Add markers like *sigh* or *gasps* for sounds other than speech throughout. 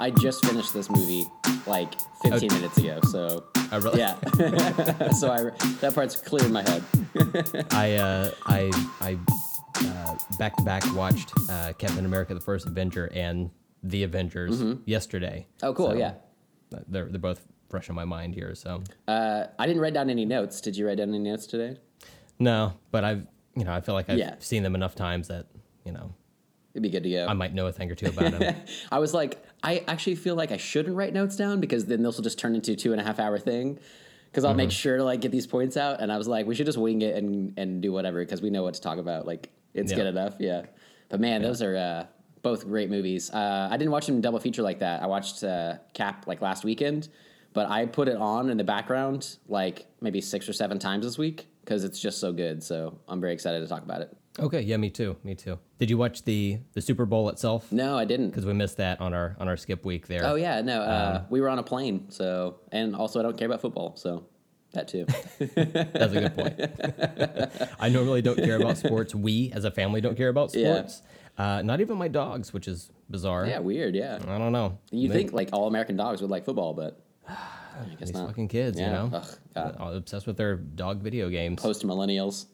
I just finished this movie like 15 minutes ago. So I really, yeah, *laughs* so I that part's clear in my head. *laughs* I uh, I I uh, back to back watched uh, Captain America: The First Avenger and The Avengers yesterday. Oh, cool. So, yeah. uh, They're they're both fresh in my mind here. So Uh, I didn't write down any notes. Did you write down any notes today? no, but I've you know I feel like I've Yeah. seen them enough times that you know It'd be good to go. I might know a thing or two about them. *laughs* I was like, I actually feel like I shouldn't write notes down because then this will just turn into a two and a half hour thing. Because I'll Mm-hmm. make sure to like get these points out, and I was like, we should just wing it and and do whatever because we know what to talk about. Like it's Yeah. good enough, yeah. But man, those are uh, both great movies. Uh, I didn't watch them in double feature like that. I watched uh, Cap like last weekend, but I put it on in the background like maybe six or seven times this week because it's just so good. So I'm very excited to talk about it. Okay, yeah, me too, me too. Did you watch the the Super Bowl itself? No, I didn't. Because we missed that on our on our skip week there. Oh yeah, no. Uh, we were on a plane, so and also I don't care about football, so that too. *laughs* That's a good point. I normally don't care about sports. We, as a family, don't care about Yeah. sports. Uh, not even my dogs, which is bizarre. yeah, weird. Yeah, I don't know. you They- think like all American dogs would like football, but I guess *sighs* these not. fucking kids, Yeah. you know, Ugh, God. all obsessed with their dog video games. Post millennials.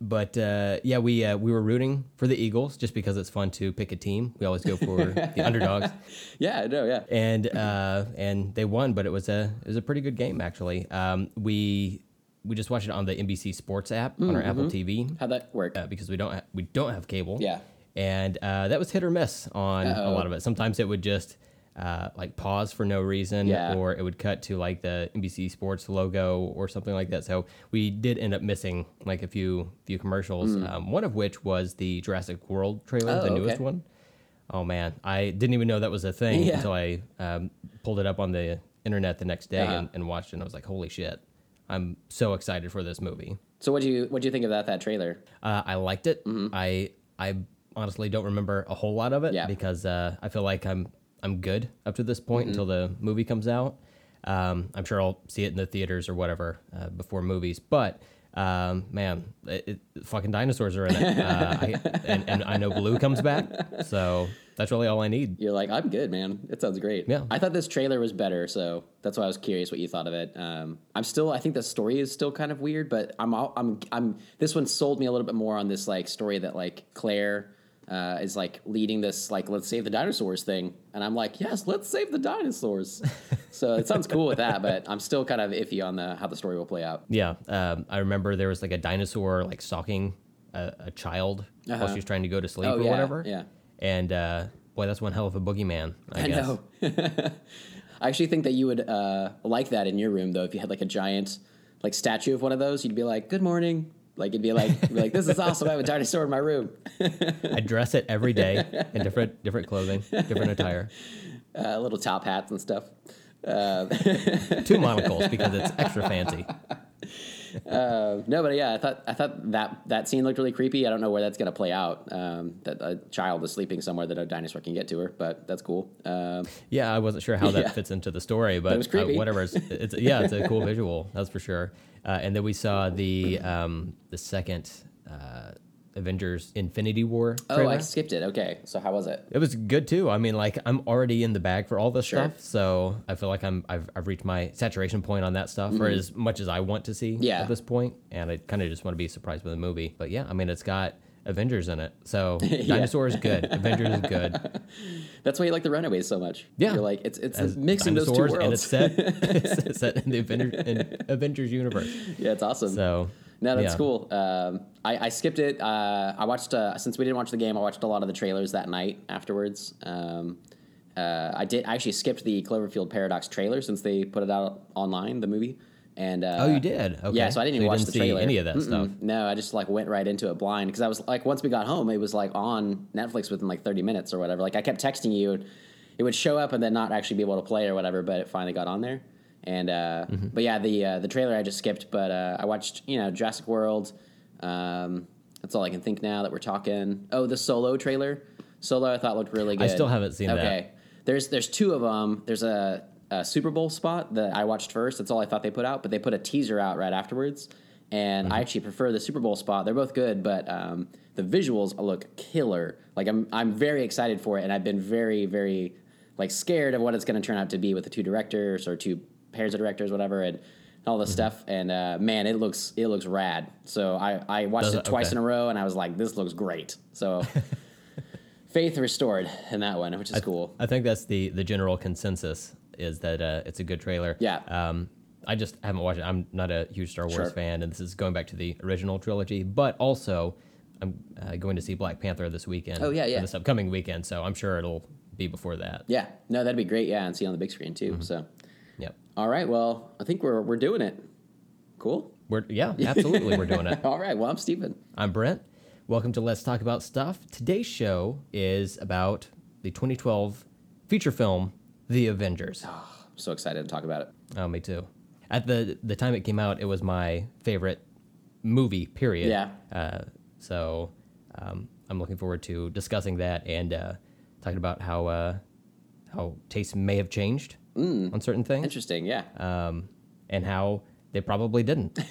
But uh, yeah, we uh, we were rooting for the Eagles just because it's fun to pick a team. We always go for the underdogs, *laughs* Yeah, no, yeah. and uh, and they won, but it was a it was a pretty good game actually. Um, we we just watched it on the NBC Sports app on our Apple TV. How'd that work? uh, because we don't ha- we don't have cable. Yeah. and uh, that was hit or miss on a Uh-oh. lot of it. Sometimes it would just uh, like pause for no reason, Yeah. or it would cut to like the NBC Sports logo or something like that. So we did end up missing like a few few commercials. Um, one of which was the Jurassic World trailer. Oh, the newest okay. one. Oh man, I didn't even know that was a thing Yeah. until I um, pulled it up on the internet the next day Uh-huh. and, and watched it. and I was like, holy shit! I'm so excited for this movie. So what do you what do you think about that trailer? Uh, I liked it. I I honestly don't remember a whole lot of it Mm-hmm. Yeah. because uh, I feel like I'm I'm good up to this point Mm-hmm. until the movie comes out. Um, I'm sure I'll see it in the theaters or whatever uh, before movies, but. Um, man, it, it, fucking dinosaurs are in it, uh, I, *laughs* and, and I know Blue comes back, so that's really all I need. You're like, I'm good, man. It sounds great. Yeah. I thought this trailer was better, so that's why I was curious what you thought of it. Um, I'm still, I think the story is still kind of weird, but I'm, all, I'm, I'm. This one sold me a little bit more on this like story that like Claire uh, is like leading this like let's save the dinosaurs thing, and I'm like, yes, let's save the dinosaurs. *laughs* so it sounds cool with that, but I'm still kind of iffy on the how the story will play out. Yeah, um, I remember there was like a dinosaur like stalking a, a child while Uh-huh. she was trying to go to sleep Oh, or yeah, whatever. yeah. and uh, boy, that's one hell of a boogeyman. I, I guess. know. *laughs* I actually think that you would uh, like that in your room, though. If you had like a giant like statue of one of those, you'd be like, "Good morning." Like it'd be like, you'd be like, "This is awesome! I have a dinosaur in my room." *laughs* I dress it every day in different different clothing, different attire. *laughs* Uh, little top hats and stuff. Two *laughs* monocles because it's extra fancy. Uh, no, but yeah, I thought I thought that that scene looked really creepy. I don't know where that's gonna play out. Um, that a child is sleeping somewhere that a dinosaur can get to her, but that's cool. Um, Yeah, I wasn't sure how that *laughs* Yeah. fits into the story, but, was uh, whatever. It's, *laughs* it's yeah, it's a cool visual, that's for sure. Uh, and then we saw the um, the second uh, Avengers Infinity War oh. I skipped it. Okay, so how was it? It was good too. I mean, like I'm already in the bag for all this Sure. stuff, so I feel like I'm I've, I've reached my saturation point on that stuff, or as much as I want to see Mm-hmm. Yeah. at this point, and I kind of just want to be surprised by the movie. But yeah, I mean, it's got Avengers in it, so *laughs* dinosaurs good, Avengers is good. *laughs* That's why you like the Runaways so much. Yeah. you're like it's it's As mixing those two worlds. and it's set *laughs* it's set in the Avengers, in Avengers universe. yeah, it's awesome. So No, that's yeah. cool. Um, I, I skipped it. Uh, I watched uh, since we didn't watch the game. I watched a lot of the trailers that night afterwards. Um, uh, I did. I actually skipped the Cloverfield Paradox trailer since they put it out online, the movie. And uh, Oh, you did? Okay. Yeah, so I didn't So even watch didn't the trailer. any of that stuff? No, I just like went right into it blind because I was like, once we got home, it was like on Netflix within like thirty minutes or whatever. Like I kept texting you, it would show up and then not actually be able to play or whatever. But it finally got on there. And uh, Mm-hmm. but yeah, the uh, the trailer I just skipped. But uh, I watched you know Jurassic World. Um, that's all I can think now that we're talking. Oh, the Solo trailer. Solo I thought looked really good. I still haven't seen that. Okay, there's there's two of them. There's a, a Super Bowl spot that I watched first. That's all I thought they put out, but they put a teaser out right afterwards. And Mm-hmm. I actually prefer the Super Bowl spot. They're both good, but um, the visuals look killer. Like I'm I'm very excited for it, and I've been very very like scared of what it's going to turn out to be with the two directors or two pairs of directors, whatever, and all this stuff. And uh, man, it looks it looks rad. So I I watched Does it it? twice Okay. in a row, and I was like, this looks great. So. *laughs* Faith restored in that one, which is cool. I think that's the the general consensus is that uh, it's a good trailer. Yeah. Um, I just haven't watched it. I'm not a huge Star Wars Sure. fan, and this is going back to the original trilogy. But also, I'm uh, going to see Black Panther this weekend. Oh, yeah, yeah. This upcoming weekend, so I'm sure it'll be before that. Yeah, no, that'd be great. Yeah, and see on the big screen too. Mm-hmm. So. All right. Well, I think we're we're doing it. Cool. We're yeah, absolutely, we're doing it. *laughs* All right. Well, I'm Stephen. I'm Brent. Welcome to Let's Talk About Stuff. Today's show is about the 2012 feature film The Avengers. I'm so excited to talk about it. Oh, me too. At the the time it came out, it was my favorite movie. Period. Yeah. Uh, so um, I'm looking forward to discussing that and uh, talking about how uh, how tastes may have changed on certain things, Interesting. Yeah. um, and how they probably didn't. *laughs*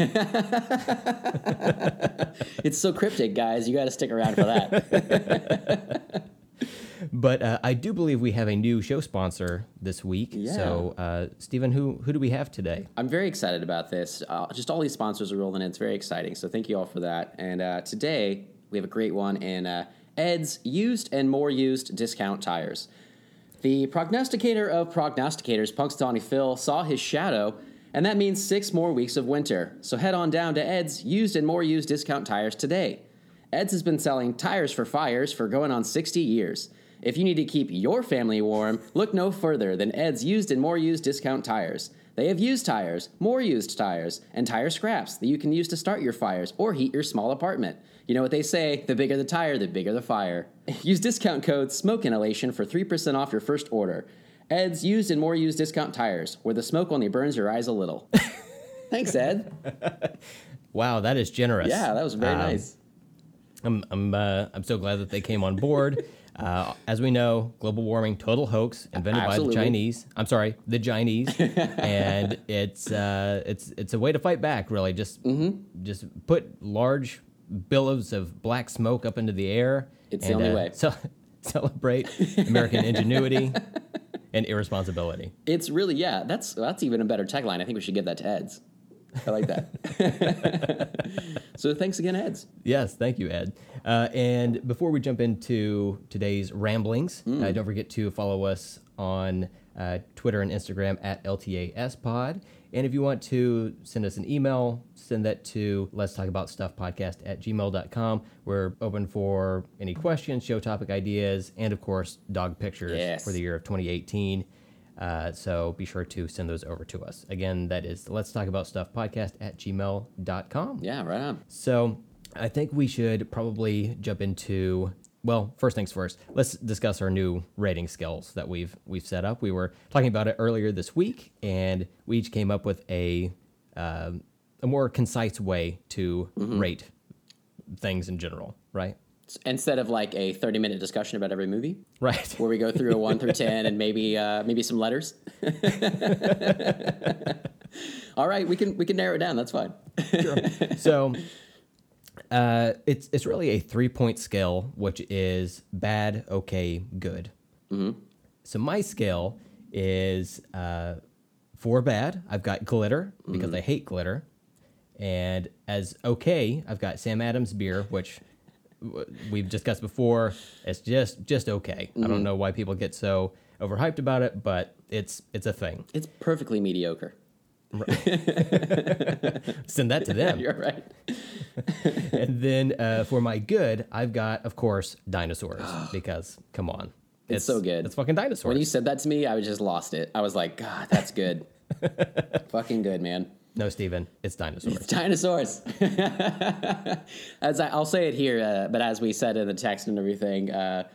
it's so cryptic, guys. You got to stick around for that. *laughs* but uh, I do believe we have a new show sponsor this week. Yeah. So, uh, Stephen, who who do we have today? I'm very excited about this. Uh, just all these sponsors are rolling in. It's very exciting. So thank you all for that. And uh, today we have a great one in uh, Ed's used and more used discount tires. The prognosticator of prognosticators, Punk's Punxsutawney Phil, saw his shadow, and that means six more weeks of winter. So head on down to Ed's used and more used discount tires today. Ed's has been selling tires for fires for going on 60 years. If you need to keep your family warm, look no further than Ed's used and more used discount tires. They have used tires, more used tires, and tire scraps that you can use to start your fires or heat your small apartment. You know what they say the bigger the tire, the bigger the fire. *laughs* Use discount code SMOKE INHALATION for 3% off your first order. Ed's used and more used discount tires, where the smoke only burns your eyes a little. *laughs* Thanks, Ed. Wow, that is generous. Yeah, that was very Um, nice. I'm I'm uh, I'm so glad that they came on board. *laughs* Uh, as we know, global warming total hoax invented Absolutely. by the Chinese. I'm sorry, the Chinese, and it's uh, it's it's a way to fight back. Really, just Mm-hmm. just put large billows of black smoke up into the air. It's the only uh, way. ce- *laughs* celebrate American ingenuity and irresponsibility. It's really yeah. That's that's even a better tagline. I think we should give that to Ed's. I like that. *laughs* so thanks again, Ed's. Yes, thank you, Ed. Uh, and before we jump into today's ramblings, uh, don't forget to follow us on uh, Twitter and Instagram at LTASPod. And if you want to send us an email, send that to let's talk about stuff podcast at gmail.com. We're open for any questions, show topic ideas, and of course, dog pictures Yes. for the year of 2018. Uh, so be sure to send those over to us. Again, that is let's talk about stuff podcast at gmail.com. Yeah, right on. So I think we should probably jump into well, first things first. Let's discuss our new rating scales that we've we've set up. We were talking about it earlier this week, and we each came up with a um a more concise way to rate things in general. Right. Instead of like a thirty-minute discussion about every movie, Right. where we go through a one through *laughs* ten and maybe uh, maybe some letters. *laughs* *laughs* All right, we can we can narrow it down. That's fine. so uh, it's it's really a three point scale, which is bad, okay, good. So my scale is uh, for bad. I've got glitter because I hate glitter, and as okay, I've got Sam Adams beer, which we've discussed before. It's just just okay. I don't know why people get so overhyped about it, but it's it's a thing. It's perfectly mediocre. *laughs* Send that to them. You're right. *laughs* and then uh, for my good, I've got, of course, dinosaurs *gasps* because come on, It's so good. It's fucking dinosaurs. When you said that to me, I was just lost it. I was like, God, that's good. *laughs* Fucking good, man. no, Stephen, it's dinosaurs. Dinosaurs. as I, I'll say it here, uh, but as we said in the text and everything, uh,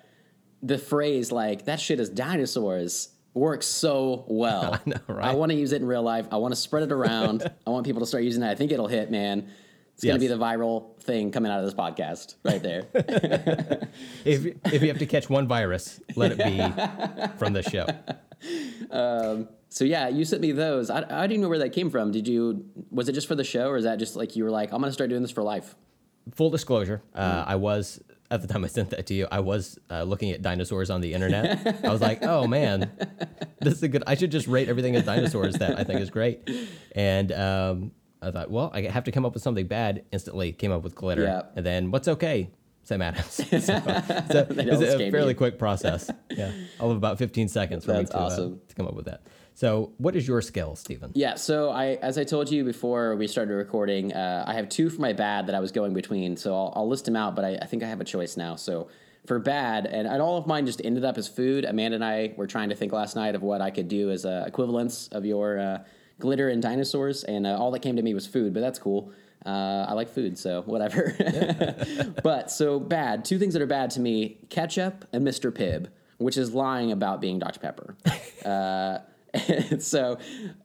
the phrase like "that shit is dinosaurs" works so well. *laughs* I know, right? I want to use it in real life. I want to spread it around. *laughs* I want people to start using it. I think it'll hit, man. It's gonna Yes. be the viral thing coming out of this podcast right there. *laughs* if if you have to catch one virus, let it be from this show. so yeah, you sent me those. I, I didn't know where that came from. Did you? Was it just for the show, or is that just like you were like, I'm gonna start doing this for life? full disclosure, uh, I was at the time I sent that to you. I was uh, looking at dinosaurs on the internet. I was like, oh man, this is a good. I should just rate everything as dinosaurs. That I think is great. And um, I thought, well, I have to come up with something bad. Instantly came up with glitter, Yeah. and then what's okay. Sam Adams. *laughs* so, *laughs* so it was a fairly you. quick process. Yeah, all of about 15 seconds for That's me to, uh, to come up with that. So, what is your skill, Stephen? Yeah, so I, as I told you before we started recording, uh, I have two for my bad that I was going between. So I'll, I'll list them out, but I, I think I have a choice now. So for bad, and, and all of mine just ended up as food. Amanda and I were trying to think last night of what I could do as uh, equivalents of your uh, glitter and dinosaurs, and uh, all that came to me was food. But that's cool. Uh, I like food, so whatever. *laughs* but so bad. Two things that are bad to me: ketchup and Mr. Pibb, which is lying about being Dr. Pepper. *laughs* *laughs* So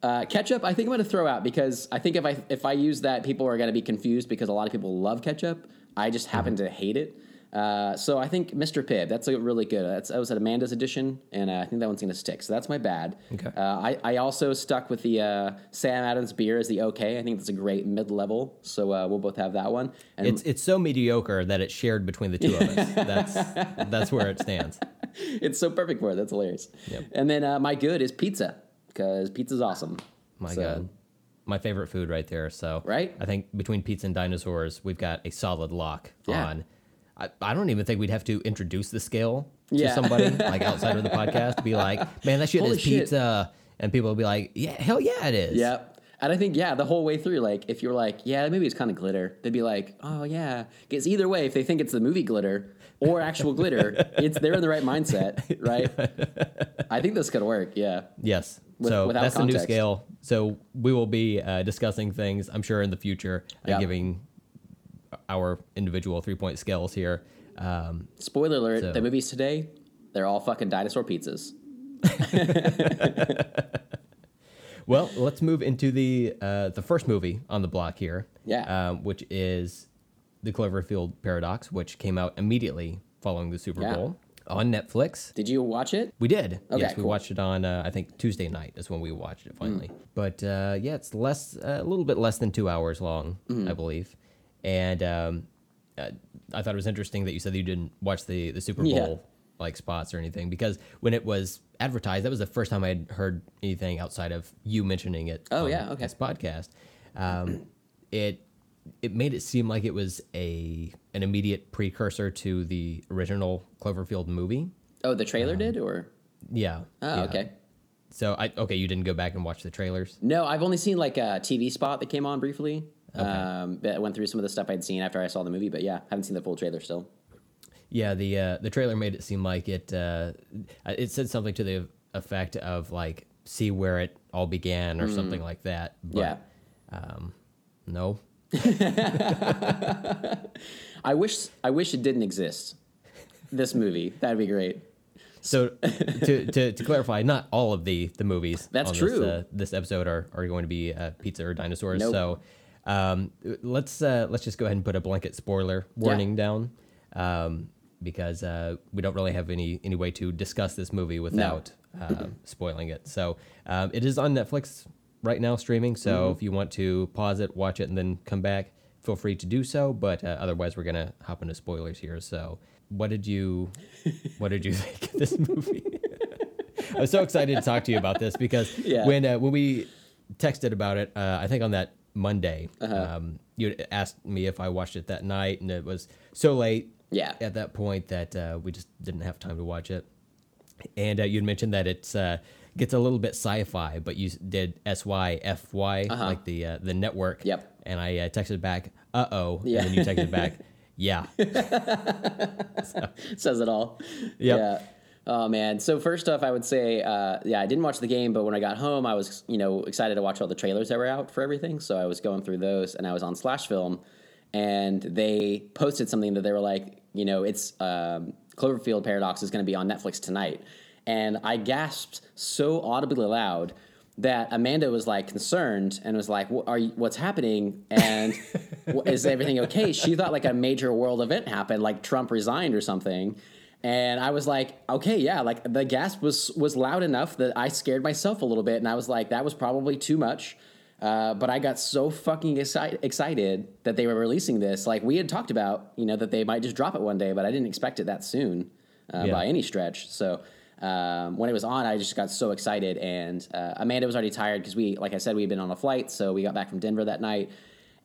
uh, ketchup, I think I'm going to throw out because I think if I if I use that, people are going to be confused because a lot of people love ketchup. I just happen to hate it. Uh, so I think Mr. Pibb, that's a really good. That's that was at Amanda's edition, and uh, I think that one's going to stick. So that's my bad. Okay. Uh, I I also stuck with the uh, Sam Adams beer as the okay. I think that's a great mid level. So uh, we'll both have that one. And It's it's so mediocre that it's shared between the two of us. *laughs* That's that's where it stands. it's so perfect for it. That's hilarious. Yep. And then uh, my good is pizza because pizza's awesome. My So- God, my favorite food right there. So Right? I think between pizza and dinosaurs, we've got a solid lock Yeah. on. I, I don't even think we'd have to introduce the scale to Yeah. somebody *laughs* like outside of the podcast to be like, man, that shit Holy is shit. pizza, and people will be like, yeah, hell yeah, it is. Yep. And I think, yeah, the whole way through, like, if you're like, yeah, maybe it's kind of glitter, they'd be like, oh, yeah. Because either way, if they think it's the movie glitter or actual glitter, *laughs* it's they're in the right mindset, right? *laughs* I think this could work, yeah. Yes. With- so that's the new scale. So we will be uh, discussing things, I'm sure, in the future, uh, Yeah. giving our individual three point scales here. Um, Spoiler alert, So- the movies today, they're all fucking dinosaur pizzas. *laughs* well, let's move into the uh, the first movie on the block here. Yeah. Um, which is the Cloverfield Paradox, which came out immediately following the Super Yeah. Bowl on Netflix. Did you watch it? We did. Okay, yes, we cool. watched it on uh, I think Tuesday night is when we watched it finally. Mm. But uh, yeah, it's less uh, a little bit less than two hours long, Mm-hmm. I believe. And um, uh, I thought it was interesting that you said that you didn't watch the the Super Bowl Yeah. like spots or anything because when it was advertised, that was the first time I had heard anything outside of you mentioning it. Oh, on yeah, okay. This podcast. Um, it it made it seem like it was a an immediate precursor to the original Cloverfield movie. Oh, the trailer did, or? Yeah. Oh, Um, yeah. okay. So I okay, you didn't go back and watch the trailers. No, I've only seen like a TV spot that came on briefly. Um, that went through some of the stuff I'd seen after I saw the movie, but yeah, haven't seen the full trailer still. Yeah, the uh, the trailer made it seem like it uh, it said something to the effect of like see where it all began or something like that. But, Yeah. Um, no. *laughs* *laughs* I wish I wish it didn't exist. This movie, that'd be great. So to, to, to clarify, not all of the the movies That's true. This, uh, this episode are, are going to be uh, pizza or dinosaurs. Nope. So um, let's uh, let's just go ahead and put a blanket spoiler warning down um, because uh, we don't really have any any way to discuss this movie without uh, spoiling it. So um, it is on Netflix right now streaming. So Mm-hmm. if you want to pause it, watch it, and then come back, feel free to do so. But uh, otherwise, we're gonna hop into spoilers here. So what did you what did you *laughs* think of this movie? *laughs* I was so excited to talk to you about this because Yeah. when uh, when we texted about it, uh, I think on that Monday, Uh-huh. um, you asked me if I watched it that night, and it was so late Yeah. at that point that uh, we just didn't have time to watch it. And uh, you'd mentioned that it uh, gets a little bit sci-fi, but you did S Y F Y like the uh, the network. Uh-huh. Yep. And I uh, texted back, "Uh oh," Yeah. and then you texted back, *laughs* "Yeah." *laughs* *laughs* says it all. Yep. Yeah. Oh man. So first off, I would say, uh, yeah, I didn't watch the game, but when I got home, I was, you know, excited to watch all the trailers that were out for everything. So I was going through those, and I was on Slash Film, and they posted something that they were like, you know, it's um, Cloverfield Paradox is going to be on Netflix tonight, and I gasped so audibly loud that Amanda was like concerned and was like, "What are you, "What's happening?" And *laughs* "Wh- is everything okay? She thought like a major world event happened, like Trump resigned or something. And I was like, "Okay, yeah." Like the gasp was was loud enough that I scared myself a little bit, and I was like, "That was probably too much." Uh, but I got so fucking exci- excited that they were releasing this. Like we had talked about, you know, that they might just drop it one day, but I didn't expect it that soon uh, Yeah. by any stretch. So um, when it was on, I just got so excited. And uh, Amanda was already tired because we, like I said, we had been on a flight, so we got back from Denver that night,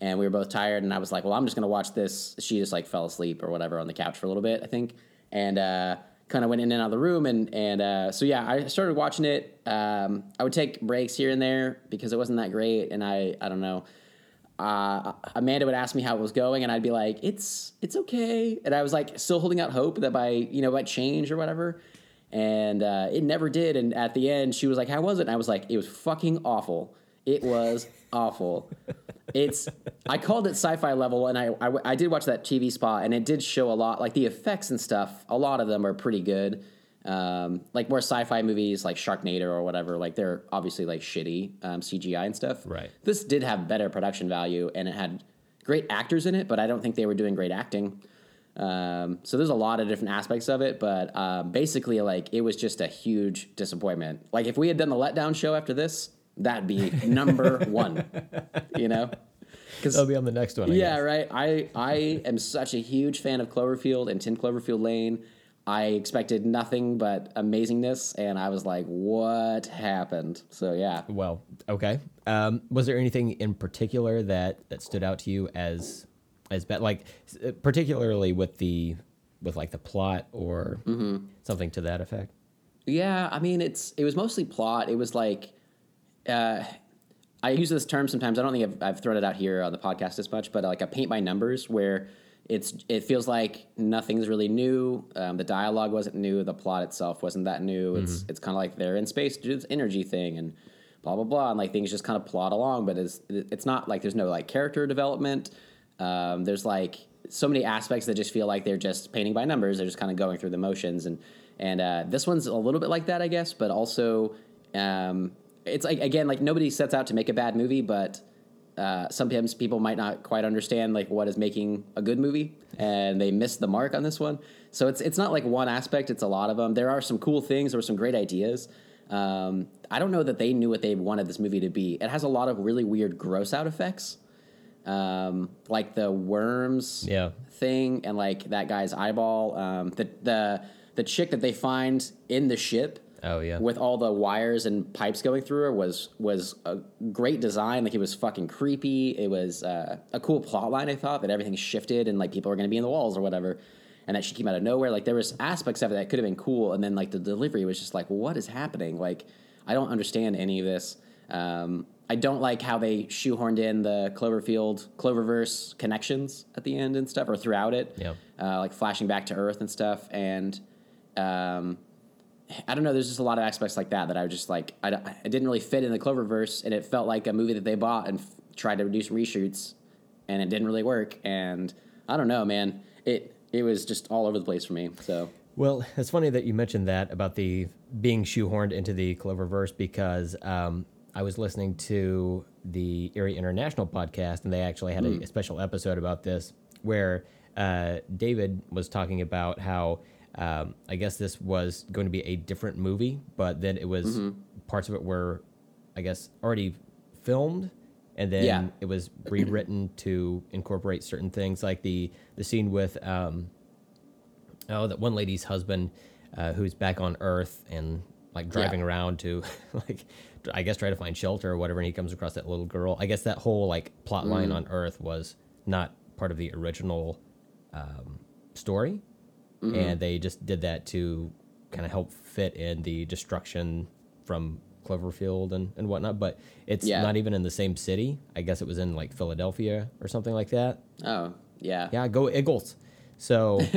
and we were both tired. And I was like, "Well, I'm just gonna watch this." She just like fell asleep or whatever on the couch for a little bit, I think, and uh, kind of went in and out of the room. And and uh, so yeah, I started watching it. Um, I would take breaks here and there because it wasn't that great, and I I don't know uh, Amanda would ask me how it was going, and I'd be like, "It's it's okay," and I was like still holding out hope that by you know by change or whatever, and uh, it never did. And at the end, she was like, "How was it?" And I was like, "It was fucking awful. It was awful." It's I called it sci-fi level, and I, I I did watch that TV spot, and it did show a lot like the effects and stuff. A lot of them are pretty good. Um, like more sci-fi movies like Sharknado or whatever, like they're obviously like shitty um, CGI and stuff. Right. This did have better production value and it had great actors in it, but I don't think they were doing great acting. Um, so there's a lot of different aspects of it, but um, basically, like it was just a huge disappointment. Like if we had done the letdown show after this, that'd be number *laughs* one. You know, because That'll be on the next one. I yeah, guess. right. I I am such a huge fan of Cloverfield and 10 Cloverfield Lane. I expected nothing but amazingness, and I was like, "What happened?" So yeah, Well, okay. Um, was there anything in particular that that stood out to you as as bad, like uh, particularly with the with like the plot or Mm-hmm. something to that effect? Yeah, I mean, it's it was mostly plot. It was like, uh, I use this term sometimes. I don't think I've, I've thrown it out here on the podcast as much, but like a paint by numbers, where it's it feels like nothing's really new. Um, the dialogue wasn't new. The plot itself wasn't that new. It's it's kind of like they're in space to do this energy thing and blah blah blah, and like things just kind of plot along. But it's it's not like there's no like character development. Um, there's like so many aspects that just feel like they're just painting by numbers. They're just kind of going through the motions, and and uh, this one's a little bit like that, I guess. But also, um, it's like again, like nobody sets out to make a bad movie, but uh, sometimes people might not quite understand like what is making a good movie, and they miss the mark on this one. So it's it's not like one aspect; it's a lot of them. There are some cool things. There were some great ideas. Um, I don't know that they knew what they wanted this movie to be. It has a lot of really weird gross out effects um, like the worms Yeah. thing and like that guy's eyeball. Um, the the the chick that they find in the ship. Oh, yeah. with all the wires and pipes going through her was was a great design. Like it was fucking creepy. It was uh, a cool plot line. I thought that everything shifted and like people are going to be in the walls or whatever, and that she came out of nowhere. Like there was aspects of it that could have been cool, and then like the delivery was just like, what is happening? Like I don't understand any of this. Um, I don't like how they shoehorned in the Cloverfield Cloververse connections at the end and stuff, or throughout it. Yeah. Uh, like flashing back to Earth and stuff, and um, I don't know. There's just a lot of aspects like that that I was just like, I, I didn't really fit in the Cloververse, and it felt like a movie that they bought and f- tried to reduce reshoots, and it didn't really work. And I don't know, man. It it was just all over the place for me. So Well, *laughs* it's funny that you mentioned that about the being shoehorned into the Cloververse because um, I was listening to the Erie International podcast, and they actually had a, a special episode about this where uh, David was talking about how um, I guess this was going to be a different movie, but then it was parts of it were, I guess, already filmed. And then Yeah. it was rewritten *clears throat* to incorporate certain things, like the the scene with um, oh that one lady's husband uh, who's back on earth and like driving Yeah. around to *laughs* like i guess try to find shelter or whatever and he comes across that little girl i guess that whole like plot line Mm. on earth was not part of the original um, story Mm-hmm. and they just did that to kind of help fit in the destruction from cloverfield and, and whatnot but it's Yeah. not even in the same city i guess it was in like philadelphia or something like that oh yeah, yeah go eagles so *laughs*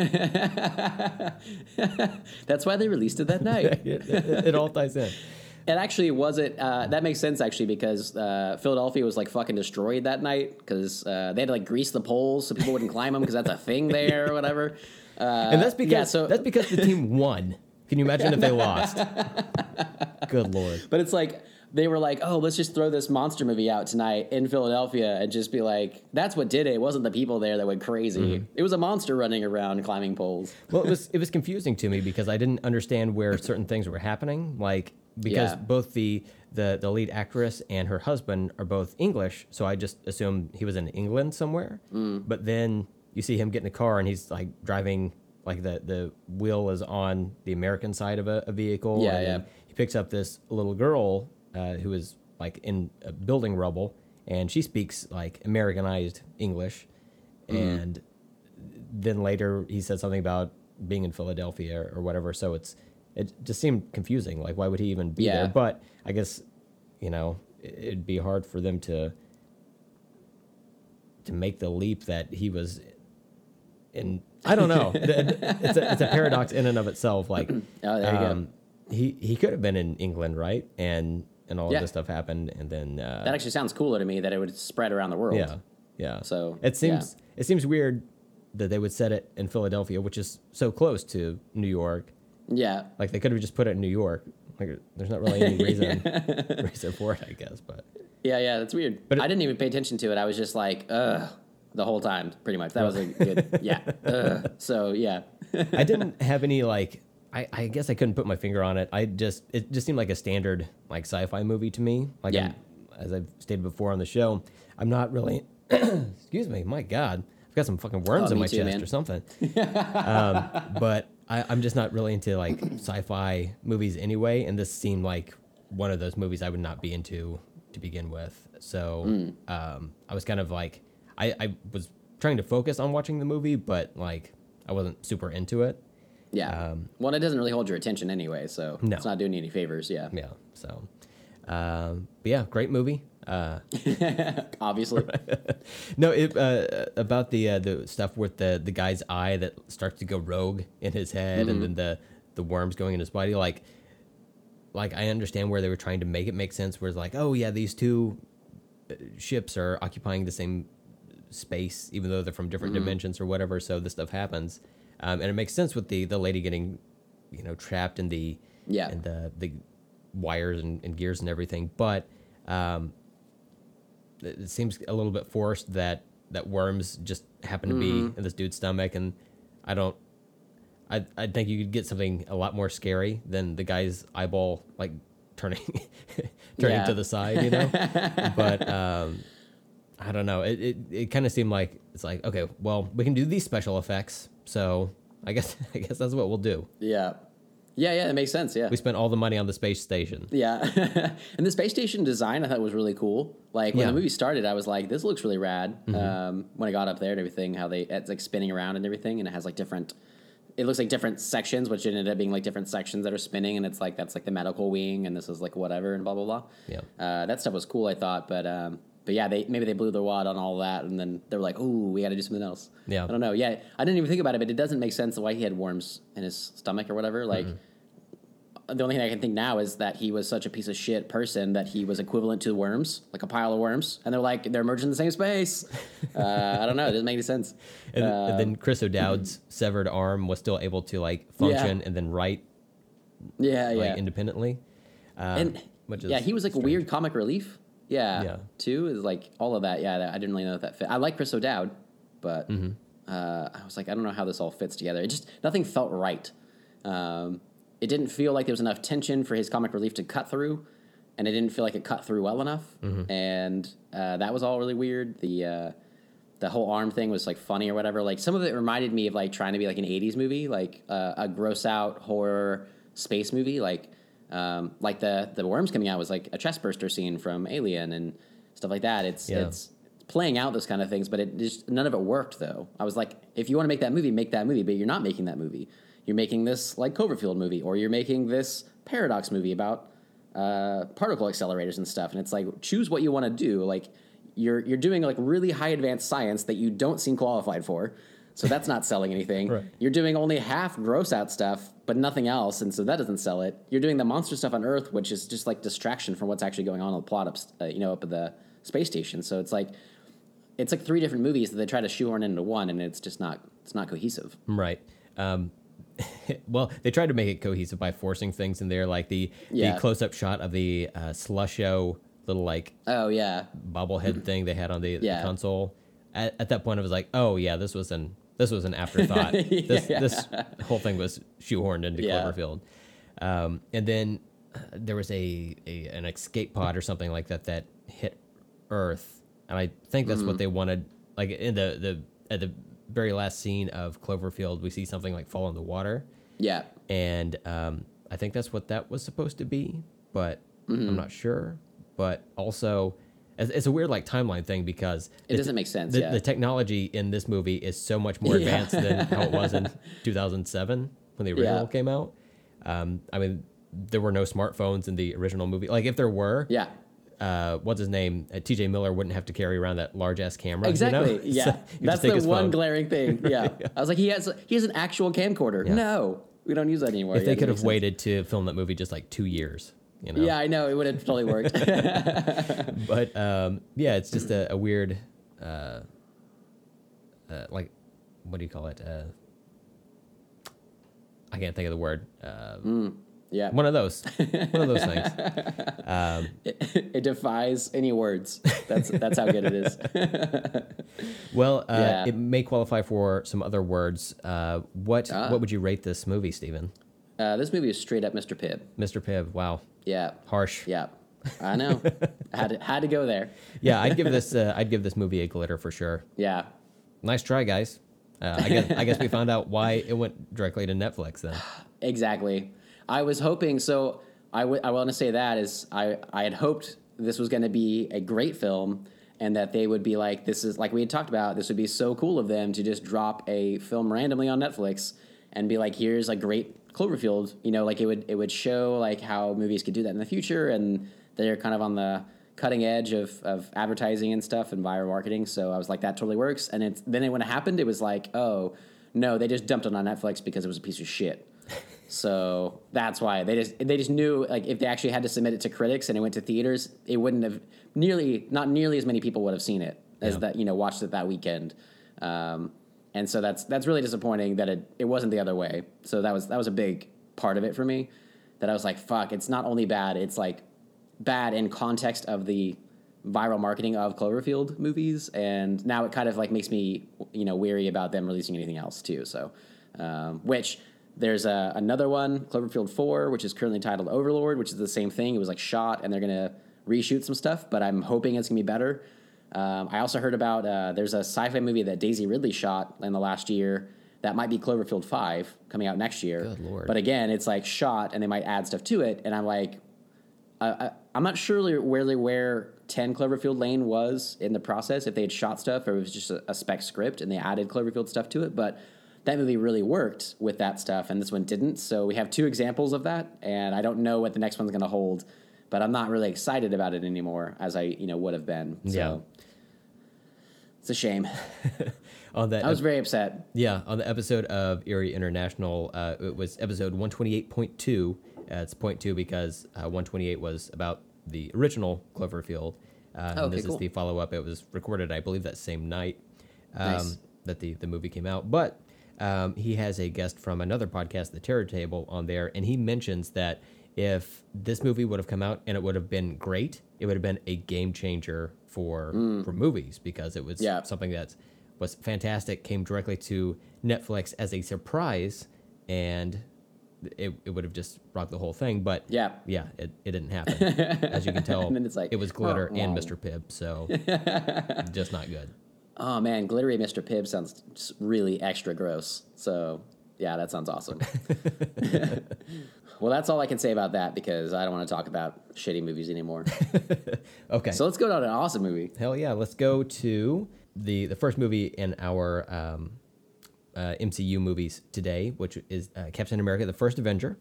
that's why they released it that *laughs* night. it, it, it all ties in It actually wasn't. Uh, that makes sense actually because uh, Philadelphia was like fucking destroyed that night because uh, they had to like grease the poles so people wouldn't climb them because that's a thing there or whatever. Uh, and that's because yeah, so that's because the team *laughs* won. Can you imagine if they lost? Good lord. But it's like they were like, oh, let's just throw this monster movie out tonight in Philadelphia and just be like, that's what did it. It wasn't the people there that went crazy. Mm-hmm. It was a monster running around climbing poles. Well, it was *laughs* it was confusing to me because I didn't understand where certain things were happening. Like because Yeah. both the the the lead actress and her husband are both English, so I just assumed he was in England somewhere. Mm. But then you see him get in a car and he's like driving, like the the wheel is on the American side of a, a vehicle. Yeah, and yeah. He picks up this little girl uh, who is like in a building rubble, and she speaks like Americanized English, Mm-hmm. and then later he said something about being in Philadelphia or, or whatever. So it's it just seemed confusing. Like why would he even be Yeah. there? But I guess you know it- it'd be hard for them to to make the leap that he was in. I don't know. *laughs* it's a it's a paradox in and of itself. Like um, *clears throat* Oh, there you go. he he could have been in England, right? And and all Yeah. of this stuff happened, and then uh, That actually sounds cooler to me that it would spread around the world. yeah, yeah. So, it seems it seems weird that they would set it in Philadelphia, which is so close to New York. Yeah. Like they could have just put it in New York. Like there's not really any reason *laughs* *laughs* reason for it, I guess. But Yeah, yeah, that's weird. But But it- I didn't even pay attention to it. I was just like, ugh, the whole time, pretty much. That was a good, yeah. Ugh. *laughs* So, yeah. I didn't *laughs* have any like. I, I guess I couldn't put my finger on it. I just it just seemed like a standard like sci-fi movie to me. Like Yeah. I'm- as I've stated before on the show, I'm not really. *clears throat* excuse me, my God, I've got some fucking worms Oh, in my too, chest man. or something. *laughs* um, but I, I'm just not really into like sci-fi movies anyway, and this seemed like one of those movies I would not be into to begin with. So Hmm. um, I was kind of like, I, I was trying to focus on watching the movie, but like I wasn't super into it. Yeah. Um, well, it doesn't really hold your attention anyway, so No. it's not doing you any favors. Yeah. Yeah. So, um, but yeah, great movie. Uh, *laughs* Obviously. *laughs* no, it, uh, about the uh, the stuff with the the guy's eye that starts to go rogue in his head, and then the the worms going in his body. Like, like I understand where they were trying to make it make sense. Where it's like, oh yeah, these two uh, ships are occupying the same space, even though they're from different dimensions or whatever. So this stuff happens, um, and it makes sense with the the lady getting, you know, trapped in the Yeah. and the the wires and, and gears and everything. But um, it it seems a little bit forced that that worms just happen to be in this dude's stomach, and I don't. I I think you could get something a lot more scary than the guy's eyeball like turning *laughs* turning Yeah. to the side, you know. *laughs* but um, I don't know. It it, it kind of seemed like it's like okay, well, we can do these special effects, so I guess *laughs* I guess that's what we'll do. yeah. Yeah, yeah, it makes sense. Yeah. We spent all the money on the space station. Yeah. *laughs* and the space station design I thought was really cool. Like when Yeah. the movie started, I was like, this looks really rad. Um, when I got up there and everything, how they, it's like spinning around and everything. And it has like different, it looks like different sections, which ended up being like different sections that are spinning. And it's like, that's like the medical wing and this is like whatever and blah, blah, blah. Yeah. Uh, that stuff was cool, I thought. But, um, but yeah, they maybe they blew their wad on all that, and then they were like, "Ooh, we got to do something else." Yeah. I don't know. Yeah, I didn't even think about it, but it doesn't make sense why he had worms in his stomach or whatever. Like, the only thing I can think now is that he was such a piece of shit person that he was equivalent to worms, like a pile of worms, and they're like they're merged in the same space. *laughs* Uh, I don't know. It doesn't make any sense. And, and Uh, then Chris O'Dowd's *clears throat* severed arm was still able to like function and then write yeah, like yeah. independently. Um, and is yeah, he was like a weird comic relief. Yeah, Yeah. Too is like all of that. Yeah, that, I didn't really know if that fit. I like Chris O'Dowd, but Mm-hmm. uh, I was like, I don't know how this all fits together. It just nothing felt right. Um, it didn't feel like there was enough tension for his comic relief to cut through, and it didn't feel like it cut through well enough. Mm-hmm. And uh, that was all really weird. The uh, the whole arm thing was like funny or whatever. Like some of it reminded me of like trying to be like an '80s movie, like uh, a gross out horror space movie. Like um, like the the worms coming out was like a chest burster scene from Alien and stuff like that. It's Yeah. it's playing out those kind of things, but it just none of it worked though. I was like, if you want to make that movie, make that movie, but you're not making that movie. You're making this like Cloverfield movie, or you're making this Paradox movie about uh, particle accelerators and stuff. And it's like choose what you want to do. Like you're you're doing like really high advanced science that you don't seem qualified for. So that's not selling anything. Right. You're doing only half gross out stuff, but nothing else, and so that doesn't sell it. You're doing the monster stuff on Earth, which is just like distraction from what's actually going on in the plot up, uh, you know, up at the space station. So it's like it's like three different movies that they try to shoehorn into one, and it's just not it's not cohesive. Right. Um, *laughs* well, they tried to make it cohesive by forcing things in there, like the Yeah. the close up shot of the uh, slusho little like Oh yeah, bobblehead thing they had on the, the Yeah. console. At, at that point, I was like, oh yeah, this was an this was an afterthought. *laughs* this Yeah. this whole thing was shoehorned into Yeah. Cloverfield. Um, and then there was a, a an escape pod or something like that that hit Earth, and I think that's what they wanted. Like in the the at the very last scene of Cloverfield, we see something like fall in the water, Yeah. and um, I think that's what that was supposed to be, but I'm not sure. But also, it's, it's a weird like timeline thing because It doesn't make sense, The, yeah. the technology in this movie is so much more *laughs* Yeah. advanced than how it was in *laughs* 2007 when the original Yeah. came out. Um, I mean, there were no smartphones in the original movie. Like if there were, Yeah. uh, what's his name? Uh, T.J. Miller wouldn't have to carry around that large ass camera. you Exactly. know? *laughs* Yeah. So That's the one phone. glaring thing. Yeah. I was like, he has he has an actual camcorder. Yeah. No, we don't use that anymore. If Yeah, they could have waited to film that movie just like two years, you know. Yeah, I know it would have totally worked. *laughs* *laughs* but um, yeah, it's just a, a weird, uh, uh, like, what do you call it? Uh, I can't think of the word. Uh, yeah. One of those, one of those things. *laughs* It, it defies any words. That's that's how good it is. Well, uh, Yeah. it may qualify for some other words. Uh, what Ah. what would you rate this movie, Stephen? Uh, this movie is straight up Mr. Pibb. Mr. Pibb? Wow, Yeah. harsh. Yeah. I know. *laughs* had to, had to go there. Yeah, I'd give *laughs* this uh, I'd give this movie a glitter for sure. Yeah. Nice try, guys. Uh, I guess I guess we found out why it went directly to Netflix then. *sighs* Exactly. I was hoping. So I, w- I want to say that is I I had hoped this was going to be a great film and that they would be like this is like we had talked about this would be so cool of them to just drop a film randomly on Netflix and be like here's a great Cloverfield. You know, like it would it would show like how movies could do that in the future and they're kind of on the cutting edge of, of advertising and stuff and viral marketing. So I was like, that totally works. And it's then when it happened, it was like, oh no, they just dumped it on Netflix because it was a piece of shit. *laughs* so that's why they just they just knew like if they actually had to submit it to critics and it went to theaters, it wouldn't have nearly not nearly as many people would have seen it as Yeah. that you know watched it that weekend. Um, and so that's that's really disappointing that it, it wasn't the other way. So that was that was a big part of it for me. That I was like, fuck, it's not only bad, it's like bad in context of the viral marketing of Cloverfield movies, and now it kind of like makes me you know weary about them releasing anything else too. So, um, which there's a, another one, Cloverfield Four, which is currently titled Overlord, which is the same thing. It was like shot, and they're gonna reshoot some stuff, but I'm hoping it's gonna be better. Um, I also heard about uh, there's a sci-fi movie that Daisy Ridley shot in the last year that might be Cloverfield Five coming out next year. Good lord. But again, it's like shot, and they might add stuff to it, and I'm like, I, I'm not sure where where 10 Cloverfield Lane was in the process, if they had shot stuff or it was just a, a spec script and they added Cloverfield stuff to it. But that movie really worked with that stuff, and this one didn't. So we have two examples of that, and I don't know what the next one's going to hold. But I'm not really excited about it anymore as I you know would have been. So Yeah. It's a shame. *laughs* On that I was very upset. Yeah, on the episode of Erie International, uh, it was episode 128.2. Uh, it's point two because uh, 128 was about the original Cloverfield. Uh, Oh, and this cool. is the follow up. It was recorded, I believe, that same night um, Nice. that the, the movie came out. But um, he has a guest from another podcast, The Terror Table, on there, and he mentions that if this movie would have come out and it would have been great, it would have been a game changer for mm. for movies because it was. Yeah. something that was fantastic, came directly to Netflix as a surprise, and it, it would have just rocked the whole thing. But Yeah. yeah, it, it didn't *laughs* happen. As you can tell, And then it's like, it was glitter "Wah, and wah." Mr. Pibb, so *laughs* just not good. Oh man, glittery Mr. Pibb sounds really extra gross. So yeah, that sounds awesome. *laughs* well, that's all I can say about that because I don't want to talk about shitty movies anymore. *laughs* Okay, so let's go to an awesome movie. hell yeah, let's go to the the first movie in our um, uh, MCU movies today, which is uh, Captain America: The First Avenger,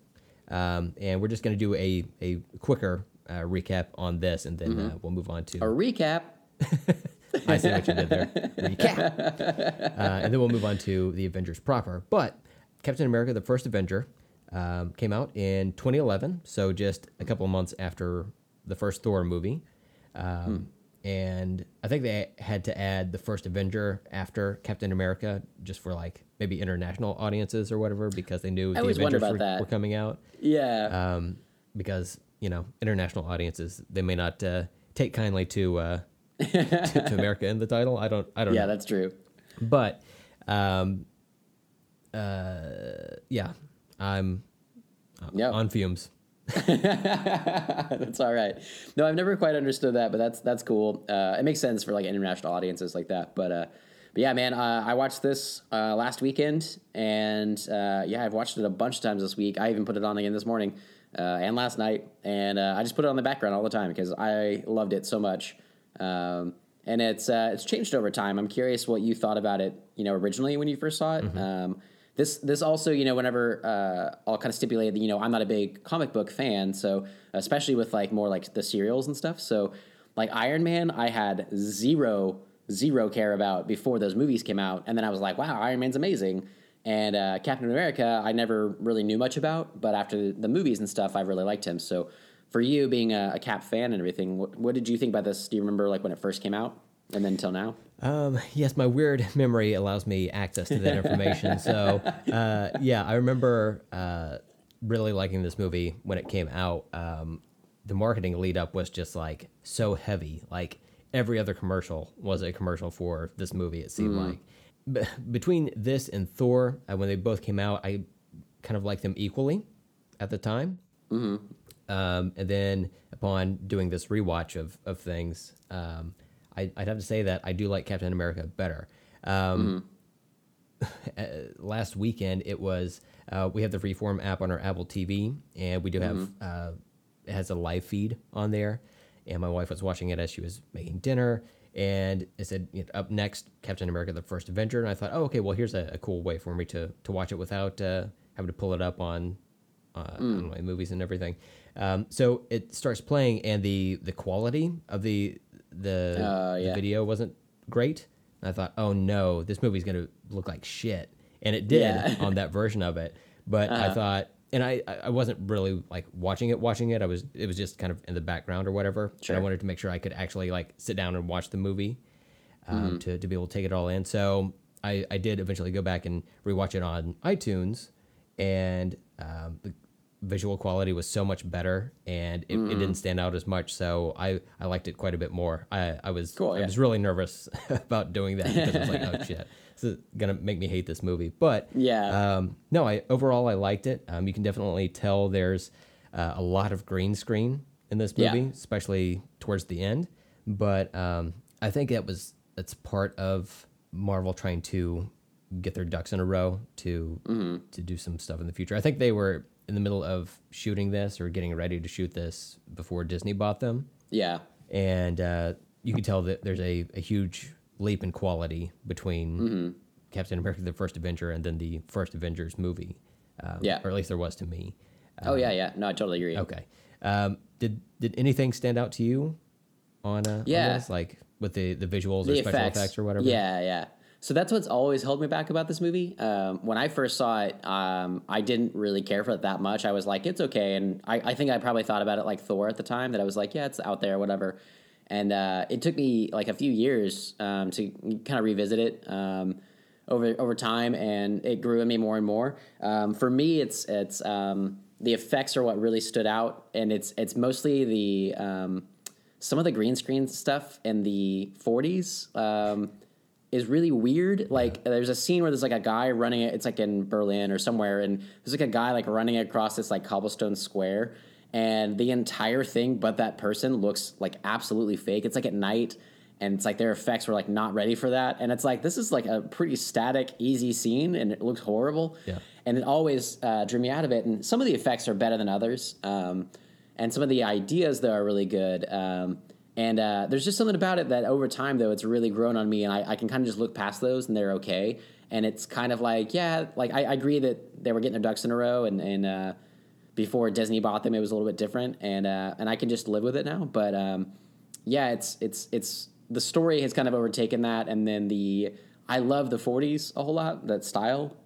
um, and we're just going to do a a quicker uh, recap on this, and then uh, we'll move on to A recap. *laughs* I see what you did there. Recap. *laughs* Uh, and then we'll move on to the Avengers proper. But Captain America: The First Avenger um, came out in 2011, so just a couple of months after the first Thor movie. Um, And I think they had to add the first Avenger after Captain America, just for like maybe international audiences or whatever, because they knew the always wonder Avengers were, that. were coming out. Yeah. Um, because you know international audiences they may not uh, take kindly to, uh, *laughs* to to America in the title. I don't. I don't yeah, know. that's true. But um, uh, yeah, I'm Yeah. on fumes. *laughs* that's all right. No, I've never quite understood that, but that's that's cool. Uh, it makes sense for like international audiences like that. But uh, but yeah, man, uh, I watched this uh, last weekend, and uh, yeah, I've watched it a bunch of times this week. I even put it on again this morning uh, and last night, and I just put it on the background all the time because I loved it so much. Um, and it's it's changed over time. I'm curious what you thought about it, you know, originally when you first saw it. Mm-hmm. Um, this this also you know whenever uh, I'll kind of stipulate that you know I'm not a big comic book fan, so especially with like more like the serials and stuff. So like Iron Man, I had zero zero care about before those movies came out, and then I was like, wow, Iron Man's amazing. And uh, Captain America, I never really knew much about, but after the movies and stuff, I really liked him. So for you being a, a Cap fan and everything, what, what did you think about this? Do you remember like when it first came out? And then till now? Um, yes, my weird *laughs* memory allows me access to that information. *laughs* so, uh, yeah, I remember uh, really liking this movie when it came out. Um, the marketing lead up was just like so heavy. Like every other commercial was a commercial for this movie. It seemed mm. like. B- between this and Thor, uh, when they both came out, I kind of liked them equally at the time. Mm-hmm. Um, and then upon doing this rewatch of of things. Um, I, would have to say that I do like Captain America better. Um, mm-hmm. *laughs* last weekend, it was uh, we have the Freeform app on our Apple TV, and we do have mm-hmm. uh, it has a live feed on there. And my wife was watching it as she was making dinner, and it said you know, up next Captain America: The First Avenger, and I thought, oh, okay, well here's a, a cool way for me to to watch it without uh, having to pull it up on uh, mm. know, movies and everything. Um, so it starts playing, and the the quality of the the, uh, yeah. the video wasn't great. And I thought, oh no, this movie's gonna look like shit, and it did yeah. on that version of it. But uh-huh. I thought, and I I wasn't really like watching it, watching it. I was it was just kind of in the background or whatever. Sure. I wanted to make sure I could actually like sit down and watch the movie um, mm-hmm. to to be able to take it all in. So I I did eventually go back and rewatch it on iTunes, and um, the visual quality was so much better and it, mm-hmm. it, didn't stand out as much so i i liked it quite a bit more i i was cool, yeah. i was really nervous *laughs* about doing that because i was like oh *laughs* shit this is gonna make me hate this movie but yeah um no i overall i liked it um you can definitely tell there's uh, a lot of green screen in this movie yeah. especially towards the end but um i think that was that's part of marvel trying to get their ducks in a row to mm-hmm. to do some stuff in the future i think they were in the middle of shooting this or getting ready to shoot this before Disney bought them. Yeah. And uh, you can tell that there's a, a huge leap in quality between mm-hmm. Captain America: The First Avenger and then the first Avengers movie. Um, yeah. Or at least there was to me. Um, oh yeah, yeah. No, I totally agree. Okay. Um, did did anything stand out to you on uh, yeah on this? like with the the visuals the or special effects. effects or whatever? Yeah, yeah. So that's what's always held me back about this movie. Um, when I first saw it, um, I didn't really care for it that much. I was like, it's okay. And I, I, think I probably thought about it like Thor at the time, that I was like, yeah, it's out there, whatever. And uh, it took me like a few years um, to kind of revisit it um, over over time, and it grew in me more and more. Um, for me, it's it's um, the effects are what really stood out, and it's it's mostly the some of the green screen stuff in the 40s is really weird. Like there's a scene where there's like a guy running it. It's like in Berlin or somewhere, and there's like a guy like running across this like cobblestone square, and the entire thing, but that person looks like absolutely fake. It's like at night, and it's like their effects were like not ready for that, and it's like this is like a pretty static, easy scene, and it looks horrible. Yeah. And it always uh, drew me out of it. And some of the effects are better than others, um, and some of the ideas though are really good. Um, and uh, there's just something about it that over time, though, it's really grown on me, and I, I can kind of just look past those, and they're okay. And it's kind of like, yeah, like I, I agree that they were getting their ducks in a row, and and uh, before Disney bought them, it was a little bit different, and uh, and I can just live with it now. But um, yeah, it's it's it's the story has kind of overtaken that, and then the I love the '40s a whole lot, that style,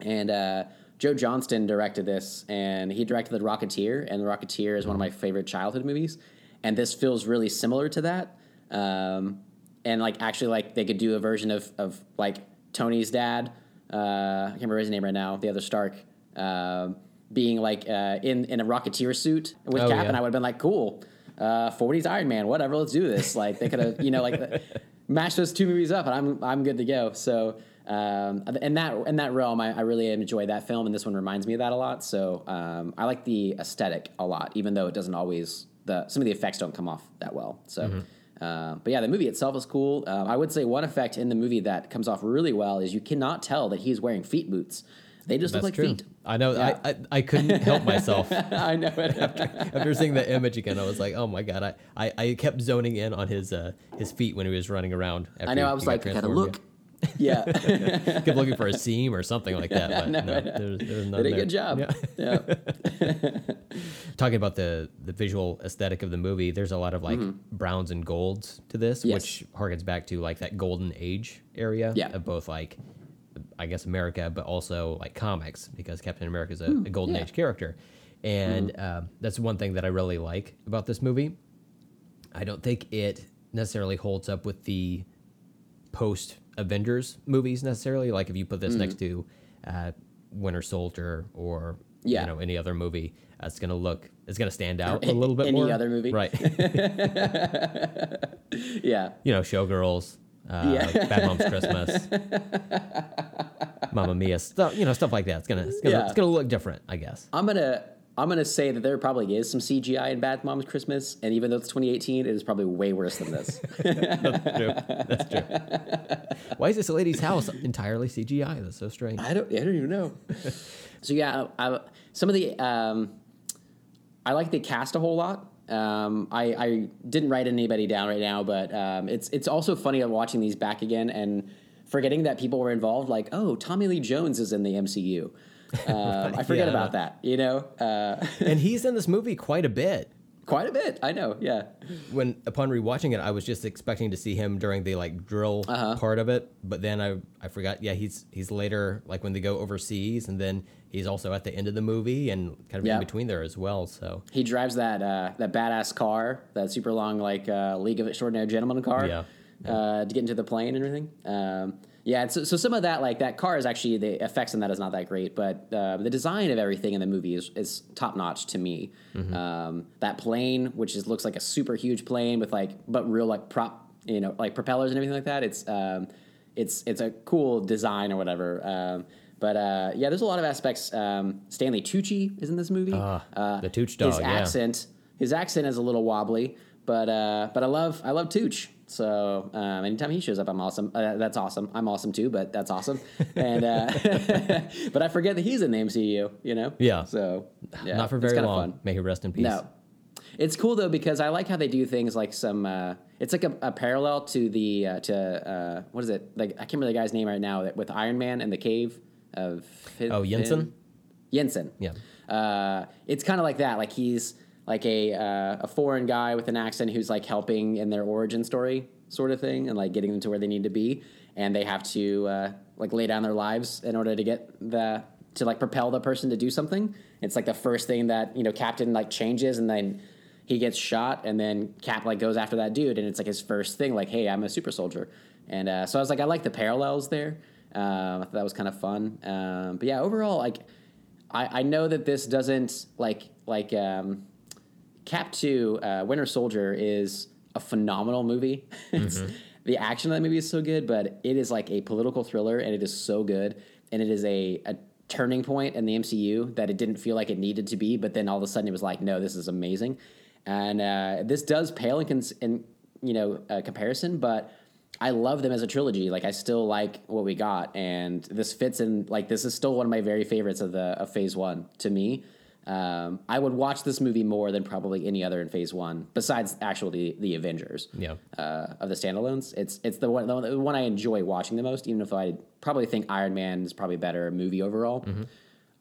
and uh, Joe Johnston directed this, and he directed The Rocketeer, and The Rocketeer is one of my favorite childhood movies and this feels really similar to that. Um, and like actually, like they could do a version of of like Tony's dad. Uh, I can't remember his name right now. The other Stark. Uh, being like uh, in in a Rocketeer suit with oh, Cap, yeah. and I would have been like, cool. uh, 40s Iron Man, whatever, let's do this. Like they could have, you know, like *laughs* match those two movies up, and I'm I'm good to go. So. Um, in that in that realm, I, I really enjoy that film, and this one reminds me of that a lot. So um, I like the aesthetic a lot, even though it doesn't always the some of the effects don't come off that well. So, Mm-hmm. uh, but yeah, the movie itself is cool. Um, I would say one effect in the movie that comes off really well is you cannot tell that he's wearing feet boots. They just That's look like true. feet. I know. Yeah. I, I I couldn't help myself *laughs* I know *laughs* it. after seeing the image again. I was like, oh my god! I, I, I kept zoning in on his uh, his feet when he was running around. After I know. I was like, gotta transformed, look. Yeah, *laughs* kept looking for a seam or something like that. But *laughs* no, I there's, there's none did a good job. Yeah. Yeah. *laughs* Talking about the the visual aesthetic of the movie, there's a lot of like browns and golds to this, Mm-hmm. Yes. which harkens back to like that golden age area Yeah. of both like I guess America, but also like comics because Captain America is a, a golden yeah. age character, and um, that's one thing that I really like about this movie. I don't think it necessarily holds up with the post Avengers movies necessarily. Like if you put this next to uh, Winter Soldier or Yeah. you know any other movie, uh, it's gonna look it's gonna stand out a little bit Any more. Any other movie? right? *laughs* yeah. you know, Showgirls, uh, Yeah. Bad Moms Christmas, *laughs* Mamma Mia, stuff you know stuff like that. It's gonna it's gonna Yeah. it's gonna look different, I guess. I'm gonna I'm gonna say that there probably is some CGI in Bad Moms Christmas, and even though it's 2018, it is probably way worse than this. *laughs* That's true. That's true. Why is this lady's house entirely CGI? That's so strange. I don't I don't even know. *laughs* so yeah, I, some of the um, I like the cast a whole lot. Um, I, I didn't write anybody down right now, but um, it's it's also funny watching these back again and forgetting that people were involved. Like, oh, Tommy Lee Jones is in the MCU. *laughs* Um, I forget Yeah, about that. You know, uh, *laughs* and he's in this movie quite a bit. quite a bit. I know. Yeah. when upon rewatching it, I was just expecting to see him during the like drill Uh-huh. part of it, but then I I forgot. Yeah, he's he's later like when they go overseas, and then he's also at the end of the movie and kind of Yeah. in between there as well. So He drives that uh, that badass car, that super long like uh, League of Extraordinary Gentlemen car, Yeah. Uh, to get into the plane and everything. Um, yeah, so, so some of that like that car is actually the effects on that is not that great, but uh, the design of everything in the movie is, is top notch to me. Um, that plane, which is looks like a super huge plane with like but real like prop, you know, like propellers and everything like that. It's um, it's it's a cool design or whatever. Um, but uh, yeah, there's a lot of aspects. Um, Stanley Tucci is in this movie. Ah, the Tooch His dog, yeah. accent, his accent is a little wobbly, but uh, but I love I love Tooch. So um, anytime he shows up, I'm awesome. Uh, that's awesome. I'm awesome too, but that's awesome. And uh, *laughs* but I forget that he's in the MCU. You know. Yeah. So yeah, not for very long. Fun. May he rest in peace. No. It's cool though because I like how they do things like some. Uh, it's like a, a parallel to the uh, to uh, what is it? Like I can't remember the guy's name right now. With Iron Man and the cave of. Finn- Oh, Jensen? Jensen. Yeah. Uh, it's kind of like that. Like he's like a uh, a foreign guy with an accent who's like helping in their origin story sort of thing and like getting them to where they need to be, and they have to uh, like lay down their lives in order to get the to like propel the person to do something. It's like the first thing that you know Captain like changes, and then he gets shot, and then Cap like goes after that dude, and it's like his first thing, like hey, I'm a super soldier, and uh, so I was like, I like the parallels there. Um, I thought that was kind of fun, um, but yeah, overall, like I, I know that this doesn't like like um, Cap Two uh, Winter Soldier is a phenomenal movie. *laughs* it's, The action of that movie is so good, but it is like a political thriller, and it is so good, and it is a, a turning point in the MCU that it didn't feel like it needed to be, but then all of a sudden it was like, no, this is amazing, and uh, this does pale in, cons- in you know uh, comparison, but. I love them as a trilogy. Like I still like what we got, and this fits in. Like this is still one of my very favorites of the of Phase One to me. Um, I would watch this movie more than probably any other in Phase One, besides actually the Avengers. Yeah. Uh, of the standalones, it's it's the one the one- I enjoy watching the most. Even if I probably think Iron Man is probably a better movie overall,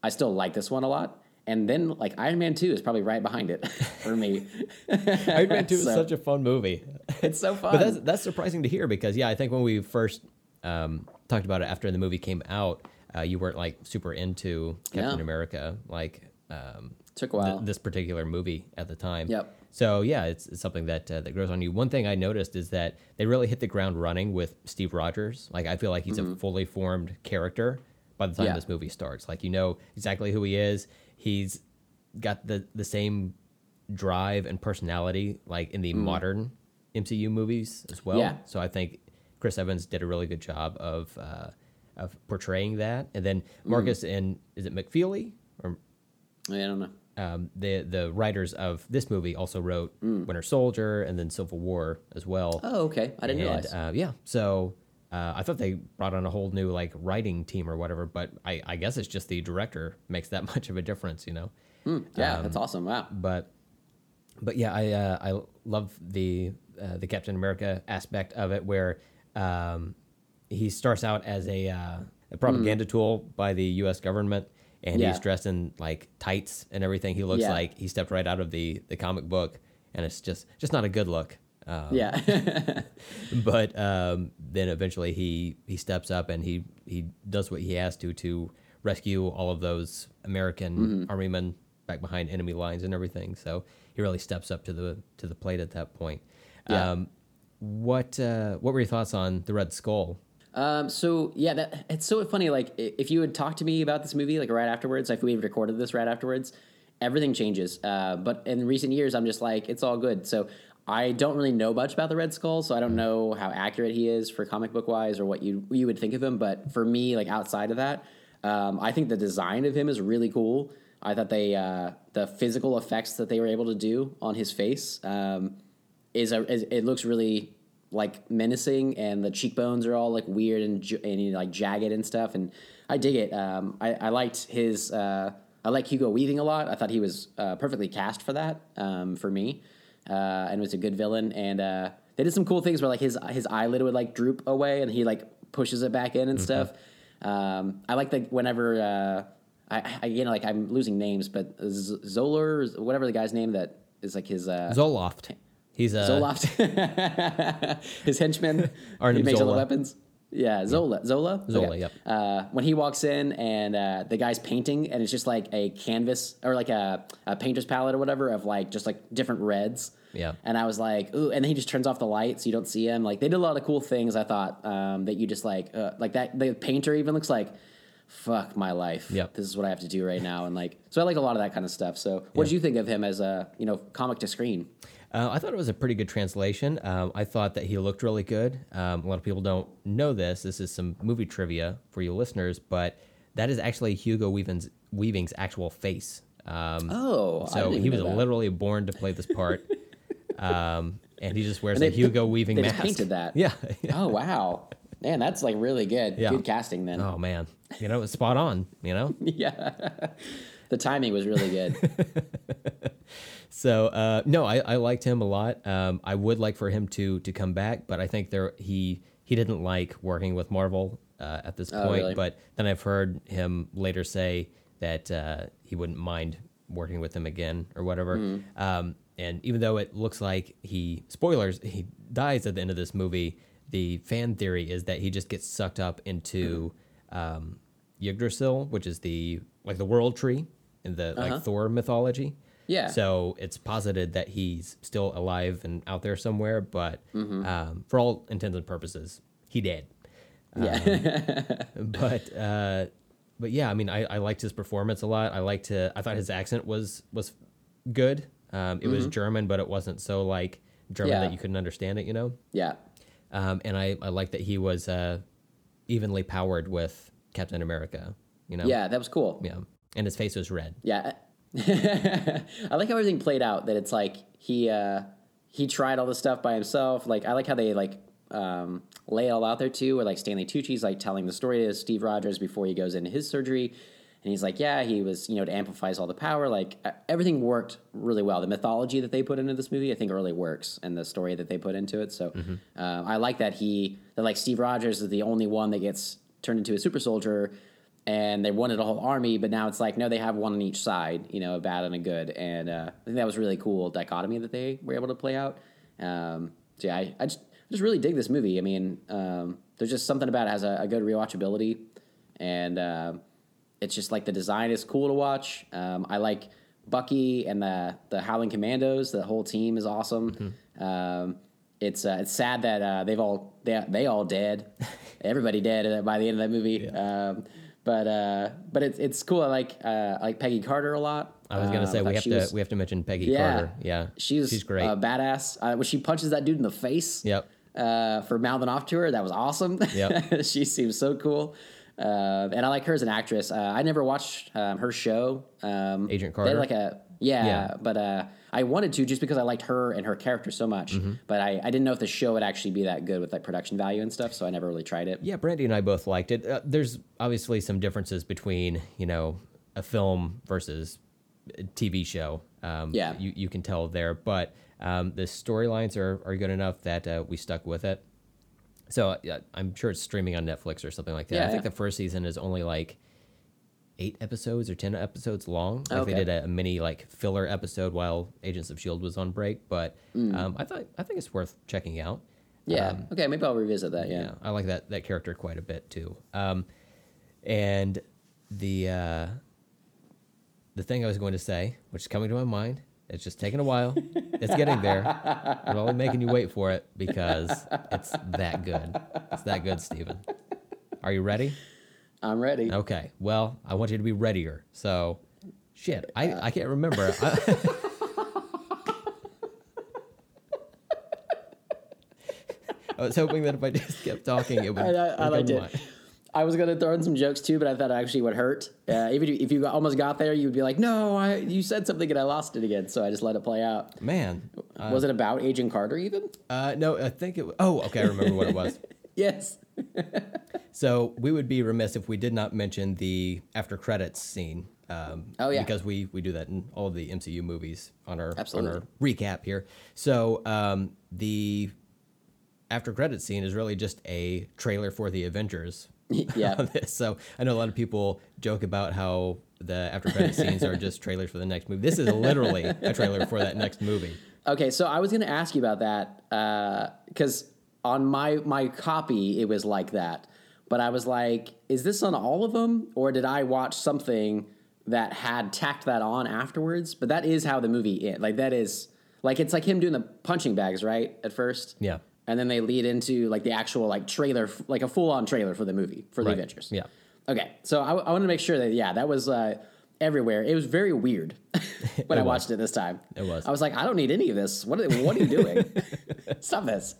I still like this one a lot. And then like Iron Man Two is probably right behind it *laughs* for me. *laughs* Iron Man Two is such a fun movie. it's so fun. But that's that's surprising to hear because yeah, I think when we first um, talked about it after the movie came out, uh, you weren't like super into Captain Yeah. America, like um, Took a while. th- this particular movie at the time. Yep. So yeah, it's, it's something that uh, that grows on you. One thing I noticed is that they really hit the ground running with Steve Rogers. Like I feel like he's a fully formed character by the time Mm-hmm. Yeah. this movie starts. Like you know exactly who he is. He's got the the same drive and personality like in the modern MCU movies as well. Yeah. So I think Chris Evans did a really good job of uh, of portraying that. And then Markus and is it McFeely or I don't know. um, the the writers of this movie also wrote Winter Soldier and then Civil War as well. Oh, okay. I didn't and realize. uh, yeah, so uh, I thought they brought on a whole new like writing team or whatever, but I, I guess it's just the director makes that *laughs* much of a difference, you know. yeah, um, that's awesome. Wow. But but yeah, I uh, I love the uh, the Captain America aspect of it where um, he starts out as a, uh, a propaganda tool by the U.S. government. And Yeah. he's dressed in like tights and everything. He looks Yeah. like he stepped right out of the, the comic book, and it's just just not a good look. Um, yeah. *laughs* but um, then eventually he he steps up and he he does what he has to to rescue all of those American Mm-hmm. army men back behind enemy lines and everything. So he really steps up to the to the plate at that point. Yeah. Um, what uh, what were your thoughts on the Red Skull? Um, so yeah, that it's so funny. Like if you had talked to me about this movie like right afterwards, if we had recorded this right afterwards, everything changes. Uh, but in recent years, I'm just like it's all good. So I don't really know much about the Red Skull, so I don't know how accurate he is for comic book wise or what you you would think of him. But for me, like outside of that, um, I think the design of him is really cool. I thought they uh, the physical effects that they were able to do on his face um, is a is, it looks really like menacing and the cheekbones are all like weird and, and like jagged and stuff and I dig it. Um, I, I liked his uh, I like Hugo Weaving a lot. I thought he was uh, perfectly cast for that um, for me uh, and was a good villain and uh, they did some cool things where like his his eyelid would like droop away and he like pushes it back in and stuff. Um, I like the whenever uh, I, I you know like I'm losing names but Z- Zoller or whatever the guy's name that is like his uh, Zoloft. He's a Zoloft, *laughs* his henchman. *laughs* Arnim he makes all the weapons. Yeah, Zola. Zola. Zola, yep. Uh, when he walks in and uh, the guy's painting, and it's just like a canvas or like a, a painter's palette or whatever of like just like different reds. Yeah. And I was like, ooh, and then he just turns off the light so you don't see him. Like they did a lot of cool things. I thought um, that you just like uh, like that. The painter even looks like. Fuck my life. Yep. This is what I have to do right now, and like, so I like a lot of that kind of stuff. So, what did you think of him as a you know comic to screen? Uh, I thought it was a pretty good translation. Um, I thought that he looked really good. Um, a lot of people don't know this. This is some movie trivia for you listeners, but that is actually Hugo Weaving's, Weaving's actual face. Um, Oh, so he was that. literally born to play this part, *laughs* um, and he just wears And a they- Hugo Weaving they mask. painted that. Yeah. *laughs* Oh wow, man, that's like really good. Yeah. Good casting then. oh man, you know, it's spot on. You know. *laughs* yeah, the timing was really good. So uh, no, I, I liked him a lot. Um, I would like for him to to come back, but I think there he he didn't like working with Marvel uh, at this Oh, point. really? But then I've heard him later say that uh, he wouldn't mind working with him again or whatever. Hmm. Um, and even though it looks like he spoilers he dies at the end of this movie, the fan theory is that he just gets sucked up into um, Yggdrasil, which is the like the world tree in the Uh-huh. like Thor mythology. Yeah. So it's posited that he's still alive and out there somewhere, but Mm-hmm. um, for all intents and purposes, he did. yeah, *laughs* But uh, but yeah, I mean, I, I liked his performance a lot. I liked to. I thought his accent was was good. Um, it was German, but it wasn't so like German Mm-hmm. Yeah. that you couldn't understand it. You know. yeah, Um, and I I liked that he was uh, evenly powered with Captain America. You know. yeah. That was cool. Yeah. And his face was red. Yeah, *laughs* I like how everything played out. That it's like he uh, he tried all this stuff by himself. Like I like how they like um, lay it all out there too. Where like Stanley Tucci's like telling the story to Steve Rogers before he goes into his surgery, and he's like, yeah, he was you know it amplifies all the power. Like everything worked really well. The mythology that they put into this movie, I think, really works, and the story that they put into it. So uh, I like that he that like Steve Rogers is the only one that gets turned into a super soldier and they wanted a whole army, but now it's like no, they have one on each side, you know, a bad and a good, and uh, I think that was really cool dichotomy that they were able to play out. Um, so yeah, I, I just I just really dig this movie. I mean, um, there's just something about it has a, a good rewatchability, and uh, it's just like the design is cool to watch. Um, I like Bucky and the the Howling Commandos. The whole team is awesome. Um, it's uh, it's sad that uh, they've all they they all dead, *laughs* everybody dead by the end of that movie. Um, but uh, but it's it's cool. I like uh, I like Peggy Carter a lot. I was gonna Uh, say we have to was- we have to mention Peggy Yeah. Carter. Yeah, She's she's great. uh, badass. Uh, when she punches that dude in the face, yep. uh, for mouthing off to her. That was awesome. Yep. *laughs* she seems so cool. Uh, and I like her as an actress. Uh, I never watched um, her show. Um, Agent they had Carter? like a yeah, Yeah. but uh, I wanted to just because I liked her and her character so much. Mm-hmm. But I, I didn't know if the show would actually be that good with like production value and stuff. So I never really tried it. Yeah, Brandy and I both liked it. Uh, there's obviously some differences between you know a film versus a TV show. Um, Yeah. you you can tell there, but um, the storylines are are good enough that uh, we stuck with it. So yeah, I'm sure it's streaming on Netflix or something like that. Yeah, I think yeah. the first season is only like eight episodes or ten episodes long. Like Okay. they did a, a mini like filler episode while Agents of Shield was on break, but um, I thought I think it's worth checking out. Yeah. okay. Maybe I'll revisit that. Yeah. Um, Yeah, I like that that character quite a bit too. Um, and the uh, the thing I was going to say, which is coming to my mind, it's just taking a while. it's getting there. I'm only making you wait for it because it's that good. It's that good, Stephen. Are you ready? I'm ready. Okay. Well, I want you to be readier. So, shit, I, I can't remember. I, *laughs* I was hoping that if I just kept talking, it would. I, I, I liked it. mind. I was gonna throw in some jokes too, but I thought it actually would hurt. Uh, even if you- if you almost got there, you would be like, "No, I you said something and I lost it again." So I just let it play out. Man, uh, was it about Agent Carter even? uh, no, I think it. wa- Oh, okay, I remember what it was. *laughs* Yes. So we would be remiss if we did not mention the after credits scene. Um, Oh, yeah. because we we do that in all of the MCU movies on our Absolutely. on our recap here. So um, the after credits scene is really just a trailer for the Avengers. *laughs* yeah. *laughs* So I know a lot of people joke about how the after credit *laughs* scenes are just trailers for the next movie. This is literally a trailer for that next movie. Okay, so I was going to ask you about that because on my my copy it was like that, but I was like, is this on all of them, or did I watch something that had tacked that on afterwards? But that is how the movie is. Like that is like it's like him doing the punching bags right at first. Yeah. and then they lead into like the actual like trailer, like a full on trailer for the movie for the Right. Avengers. Yeah. Okay, so I, I wanted to make sure that yeah, that was uh, everywhere. It was very weird *laughs* when I was. watched it this time. It was. I was like, I don't need any of this. What are, what are you doing? *laughs* Stop this.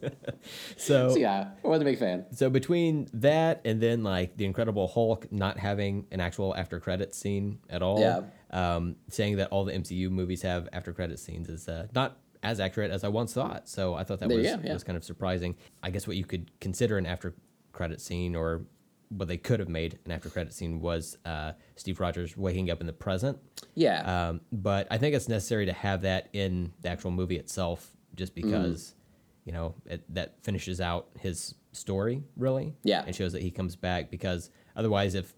So So yeah, I wasn't a big fan. So between that and then like the Incredible Hulk not having an actual after credit scene at all, Yeah. um, saying that all the MCU movies have after credit scenes is uh, not as accurate as I once thought. So I thought that There was go, yeah. was kind of surprising. I guess what you could consider an after credit scene or what they could have made an after credit scene was uh, Steve Rogers waking up in the present. Yeah, Um, but I think it's necessary to have that in the actual movie itself, just Mm-hmm. because you know it, that finishes out his story really. Yeah. and shows that he comes back. Because otherwise, if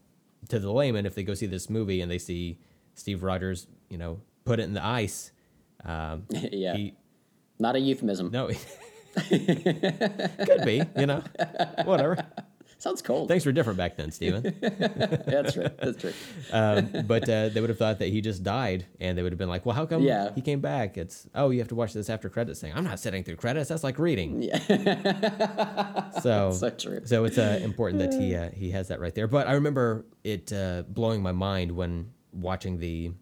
to the layman, if they go see this movie and they see Steve Rogers, you know, put it in the ice, um, *laughs* yeah. he Not a euphemism. no, *laughs* *laughs* could be, you know, whatever. Sounds cold. Things were different back then, Stephen. *laughs* That's true. That's true. um, but uh, they would have thought that he just died, and they would have been like, "Well, how come Yeah. he came back?" It's oh, you have to watch this after credits thing. I'm not sitting through credits. That's like reading. Yeah. *laughs* So So true. So it's uh, important that he uh, he has that right there. But I remember it uh, blowing my mind when watching the.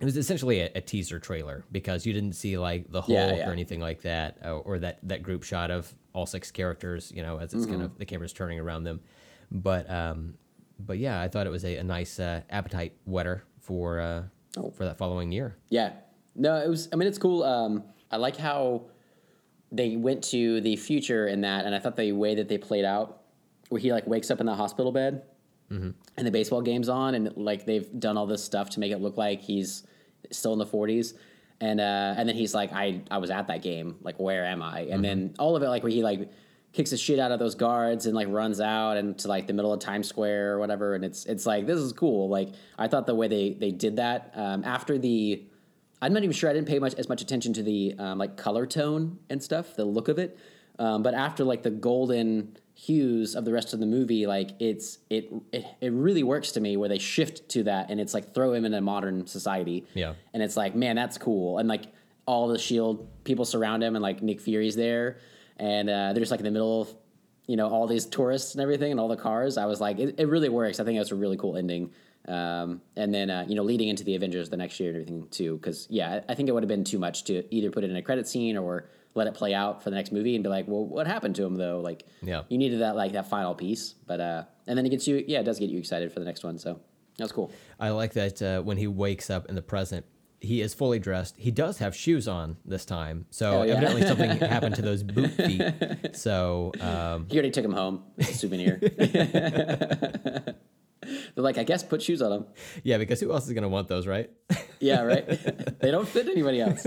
It was essentially a, a teaser trailer because you didn't see like the Hulk Yeah, yeah. or anything like that, uh, or that that group shot of all six characters. You know, as it's Mm-hmm. kind of the camera's turning around them. But um, but yeah, I thought it was a, a nice uh, appetite wetter for uh, Oh. for that following year. Yeah. No, it was. I mean, it's cool. Um, I like how they went to the future in that, and I thought the way that they played out, where he like wakes up in the hospital bed, and the baseball game's on, and like they've done all this stuff to make it look like he's still in the 40s. And uh, and then he's like, I I was at that game. Like, where am I? And then all of it, like where he like kicks the shit out of those guards and like runs out into like the middle of Times Square or whatever. And it's it's like this is cool. Like I thought the way they they did that um, after the I'm not even sure. I didn't pay much as much attention to the um, like color tone and stuff, the look of it. Um, but after like the golden hues of the rest of the movie, like it's it, it it really works to me where they shift to that and it's like throw him in a modern society. Yeah. and it's like man, that's cool. And like all the Shield people surround him, and like Nick Fury's there, and uh, they're just like in the middle of you know all these tourists and everything and all the cars. I was like, it, it really works. I think that's a really cool ending Um, and then uh, you know leading into the Avengers the next year and everything too. Because yeah, I think it would have been too much to either put it in a credit scene or let it play out for the next movie and be like, well, what happened to him though? Like, Yeah. you needed that like that final piece. But uh, and then it gets you, yeah, it does get you excited for the next one. So that was cool. I like that uh, when he wakes up in the present, he is fully dressed. He does have shoes on this time, so Oh, yeah. evidently something *laughs* happened to those boot feet. So um, He already took him home as a souvenir. *laughs* *laughs* They're like, I guess put shoes on them. yeah, because who else is gonna want those, right? *laughs* Yeah, right. *laughs* they don't fit anybody else.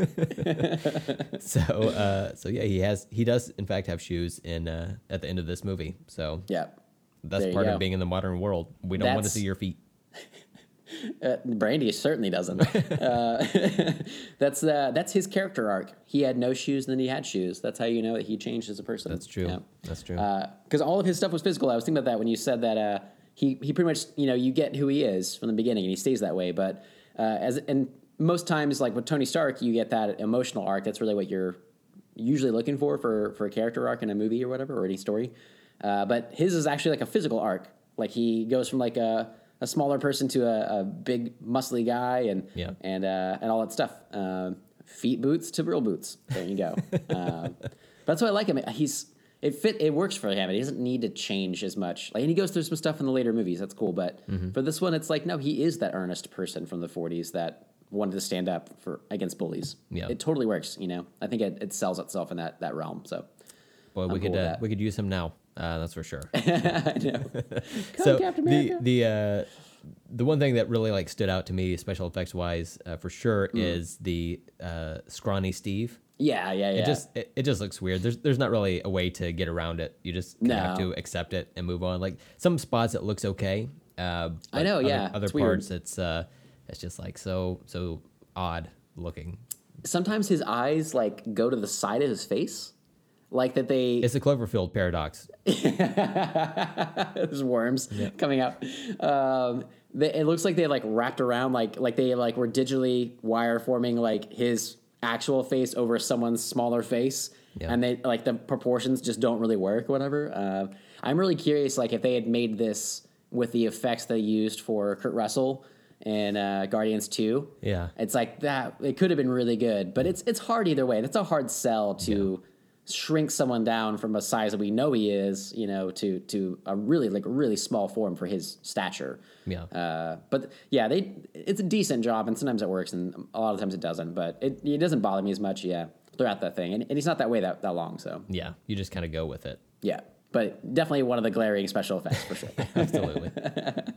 so uh, so yeah, he has he does in fact have shoes in uh, at the end of this movie. So Yeah. that's part go. of being in the modern world. We don't want to see your feet. Uh, Brandy certainly doesn't. uh, that's uh, that's his character arc. He had no shoes, and then he had shoes. That's how you know that he changed as a person. That's true. Yeah. That's true. because all of his stuff was physical. I was thinking about that when you said that uh, he he pretty much you know you get who he is from the beginning and he stays that way. But uh, as and most times like with Tony Stark, you get that emotional arc. That's really what you're usually looking for for for a character arc in a movie or whatever or any story. Uh, but his is actually like a physical arc. Like he goes from like a a smaller person to a, a big muscly guy and Yeah. and uh, and all that stuff. Um, feet boots to real boots. There you go. *laughs* um, that's why I like him. He's it fit. It works for him. He doesn't need to change as much. Like, and he goes through some stuff in the later movies. That's cool. But Mm-hmm. for this one, it's like no, he is that earnest person from the '40s that wanted to stand up for against bullies. Yeah. it totally works. You know, I think it, it sells itself in that that realm. So Boy, we cool could uh, we could use him now. Uh, that's for sure. *laughs* I know. *laughs* so Captain the the uh, the one thing that really like stood out to me, special effects wise, uh, for sure, Mm. is the uh, scrawny Steve. Yeah, yeah, yeah. It just it, it just looks weird. There's there's not really a way to get around it. You just kinda have to accept it and move on. Like some spots it looks okay. Uh, but know, other, yeah, Other it's weird. parts it's uh it's just like so so odd looking. sometimes his eyes like go to the side of his face, like that they It's the Cloverfield paradox. *laughs* There's worms coming out. Um, they, it looks like they like wrapped around like like they like were digitally wire forming like his actual face over someone's smaller face, Yeah. and they like the proportions just don't really work. Whatever. Uh, I'm really curious, like if they had made this with the effects they used for Kurt Russell and uh, Guardians Two. Yeah. It's like that. It could have been really good, but it's it's hard either way. That's a hard sell to shrink someone down from a size that we know he is, you know, to to a really like really small form for his stature. Yeah. Uh, but yeah, they it's a decent job, and sometimes it works, and a lot of times it doesn't. But it it doesn't bother me as much. Yeah, throughout that thing, and, and he's not that way that that long. So Yeah, you just kind of go with it. yeah, but definitely one of the glaring special effects for sure. *laughs* Absolutely,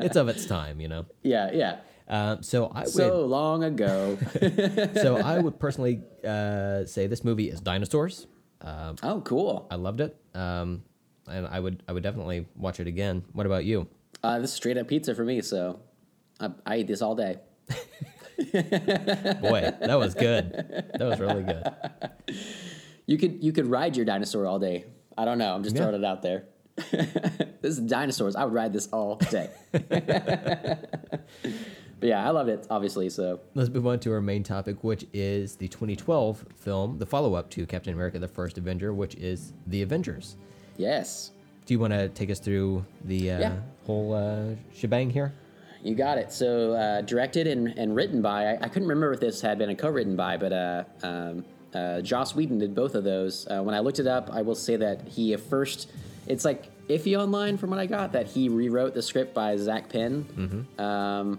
it's of its time, you know. yeah, yeah. Uh, so I would So long ago. *laughs* so I would personally uh, say this movie is dinosaurs. Uh, oh, cool. I loved it, um, and I would I would definitely watch it again. What about you? Uh, this is straight up pizza for me, so I, I eat this all day. *laughs* Boy, that was good. That was really good. *laughs* You could you could ride your dinosaur all day. I don't know. I'm just Yeah. throwing it out there. *laughs* this is dinosaurs. I would ride this all day. But yeah, I loved it. Obviously, so Let's move on to our main topic, which is the 2012 film, the follow-up to Captain America: The First Avenger, which is The Avengers. yes, Do you want to take us through the uh, Yeah. whole uh, shebang here? you got it. So uh, directed and, and written by I, I couldn't remember if this had been a co-written by, but uh, um, uh, Joss Whedon did both of those. Uh, when I looked it up, I will say that he at first it's like iffy online from what I got that he rewrote the script by Zak Penn. Um,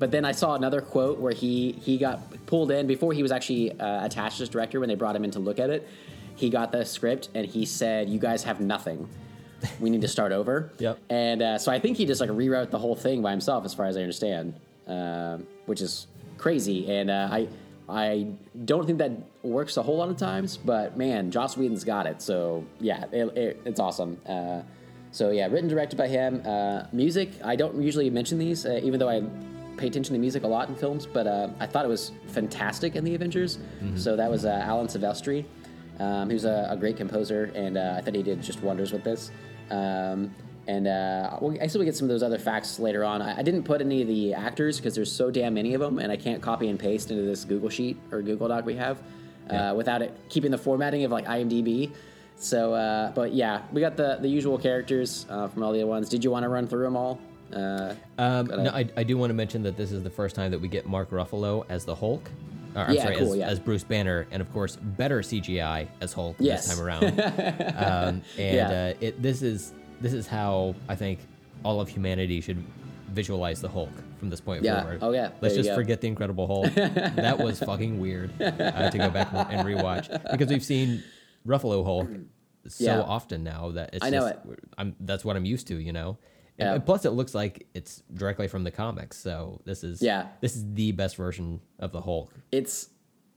but then I saw another quote where he he got pulled in before he was actually uh, attached as director when they brought him in to look at it. He got the script and he said, "You guys have nothing. We need to start over." *laughs* Yep. And uh, so I think he just like rewrote the whole thing by himself, as far as I understand, um, which is crazy. And uh, I I don't think that works a whole lot of times, but man, Joss Whedon's got it. So yeah, it, it, it's awesome. Uh, so yeah, written directed by him. Uh, music, I don't usually mention these, uh, even though I pay attention to music a lot in films, but uh, I thought it was fantastic in the Avengers. So that was uh, Alan Silvestri, um, who's a, a great composer, and uh, I thought he did just wonders with this. Um, and uh, we'll, I still get some of those other facts later on. I, I didn't put any of the actors because there's so damn many of them, and I can't copy and paste into this Google sheet or Google Doc we have uh, without it keeping the formatting of like IMDb. So, uh, but yeah, we got the the usual characters uh, from all the other ones. Did you want to run through them all? Uh, Um, no, I, I do want to mention that this is the first time that we get Mark Ruffalo as the Hulk. Or, I'm Yeah, sorry, cool, as, yeah. as Bruce Banner, and of course, better CGI as Hulk Yes. this time around. *laughs* um, and Yeah. uh, it, this is this is how I think all of humanity should visualize the Hulk from this point Yeah. forward. Oh, yeah. Let's There just forget the Incredible Hulk. *laughs* that was fucking weird uh, to go back and rewatch because we've seen Ruffalo Hulk so often now that it's I know just, I'm that's what I'm used to, you know. Yeah. and plus, it looks like it's directly from the comics, so this is Yeah. this is the best version of the Hulk. it's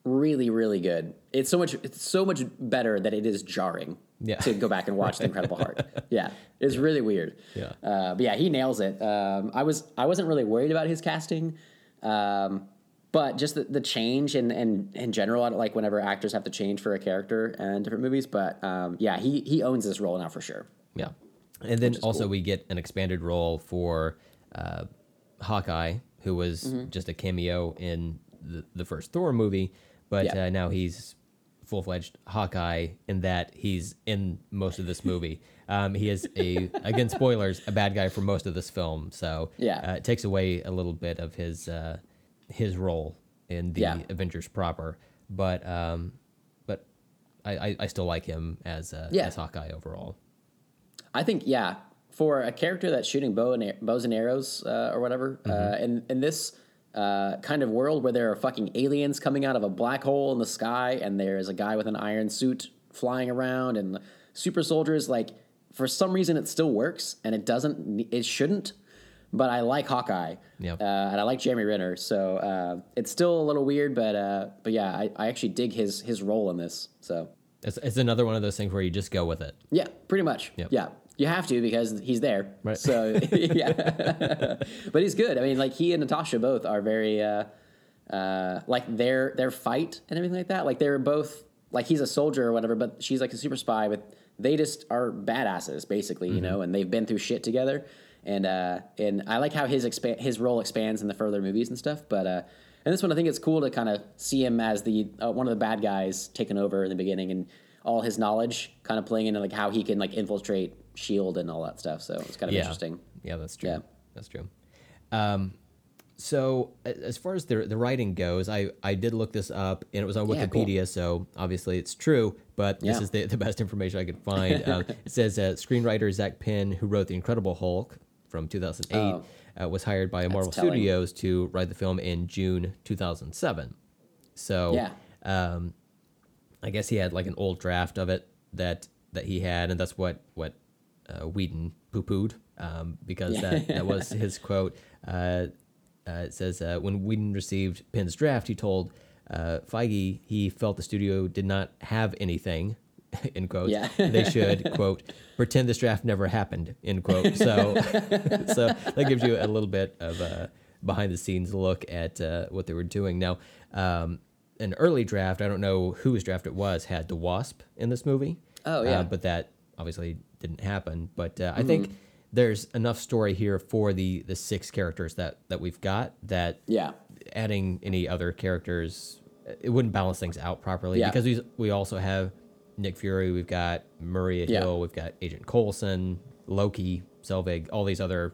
really really good. It's so much it's so much better that it is jarring. Yeah. To go back and watch the Incredible Hulk. *laughs* Yeah, it's really weird. Yeah. Uh, but yeah, he nails it. Um, I was I wasn't really worried about his casting. Um, but just the, the change and and in general, I don't like whenever actors have to change for a character in different movies. But um, yeah, he he owns this role now for sure. Yeah, and then also cool. we get an expanded role for uh, Hawkeye, who was Mm-hmm. just a cameo in the, the first Thor movie, but Yeah. uh, now he's full fledged Hawkeye in that he's in most of this movie. *laughs* Um, he is a again spoilers a bad guy for most of this film, so Yeah. uh, it takes away a little bit of his uh, his role in the Yeah. Avengers proper. But um, but I, I, I still like him as uh, Yeah. as Hawkeye overall. I think yeah, for a character that's shooting bow and bows and arrows uh, or whatever, uh, in in this uh, kind of world where there are fucking aliens coming out of a black hole in the sky, and there's a guy with an iron suit flying around, and super soldiers, like for some reason it still works, and it doesn't, it shouldn't. But I like Hawkeye, Yep. uh, and I like Jeremy Renner, so uh, it's still a little weird, but uh, but yeah, I, I actually dig his his role in this. So It's, it's another one of those things where you just go with it. yeah, pretty much. Yep. Yeah. You have to because he's there. Right. So *laughs* *laughs* yeah. but he's good. I mean, like he and Natasha both are very uh uh like their their fight and everything like that. Like they're both like he's a soldier or whatever, but she's like a super spy, but they just are badasses basically, you know, and they've been through shit together. And uh and I like how his expa- his role expands in the further movies and stuff, but uh and this one I think it's cool to kind of see him as the uh, one of the bad guys taking over in the beginning and all his knowledge kind of playing into like how he can like infiltrate shield and all that stuff so it's kind of yeah. interesting Yeah, that's true. Yeah. That's true. Um, so as far as the the writing goes, I I did look this up and it was on Yeah, cool. Wikipedia, so obviously it's true. But this Yeah. is the, the best information I could *laughs* find. um, it says uh, screenwriter Zak Penn, who wrote The Incredible Hulk from 2008, Oh. uh, was hired by Marvel telling. Studios to write the film in June 2007. So Yeah. um, I guess he had like an old draft of it that that he had, and that's what what uh, Whedon poo pooed um, because that, that *laughs* was his quote. Uh, uh, it says uh, when Whedon received Penn's draft, he told uh, Feige he felt the studio did not have anything. *laughs* In quotes, Yeah. they should *laughs* quote pretend this draft never happened. End quote. So, so that gives you a little bit of a behind the scenes look at uh, what they were doing. Now, um, an early draft, I don't know whose draft it was, had the Wasp in this movie. Oh, Uh, yeah. Mm-hmm. but that obviously didn't happen. But uh, I think there's enough story here for the the six characters that that we've got that yeah adding any other characters it wouldn't balance things out properly Yeah. because we we also have Nick Fury, we've got Maria Yeah. Hill, we've got Agent Coulson, Loki, Selvig, all these other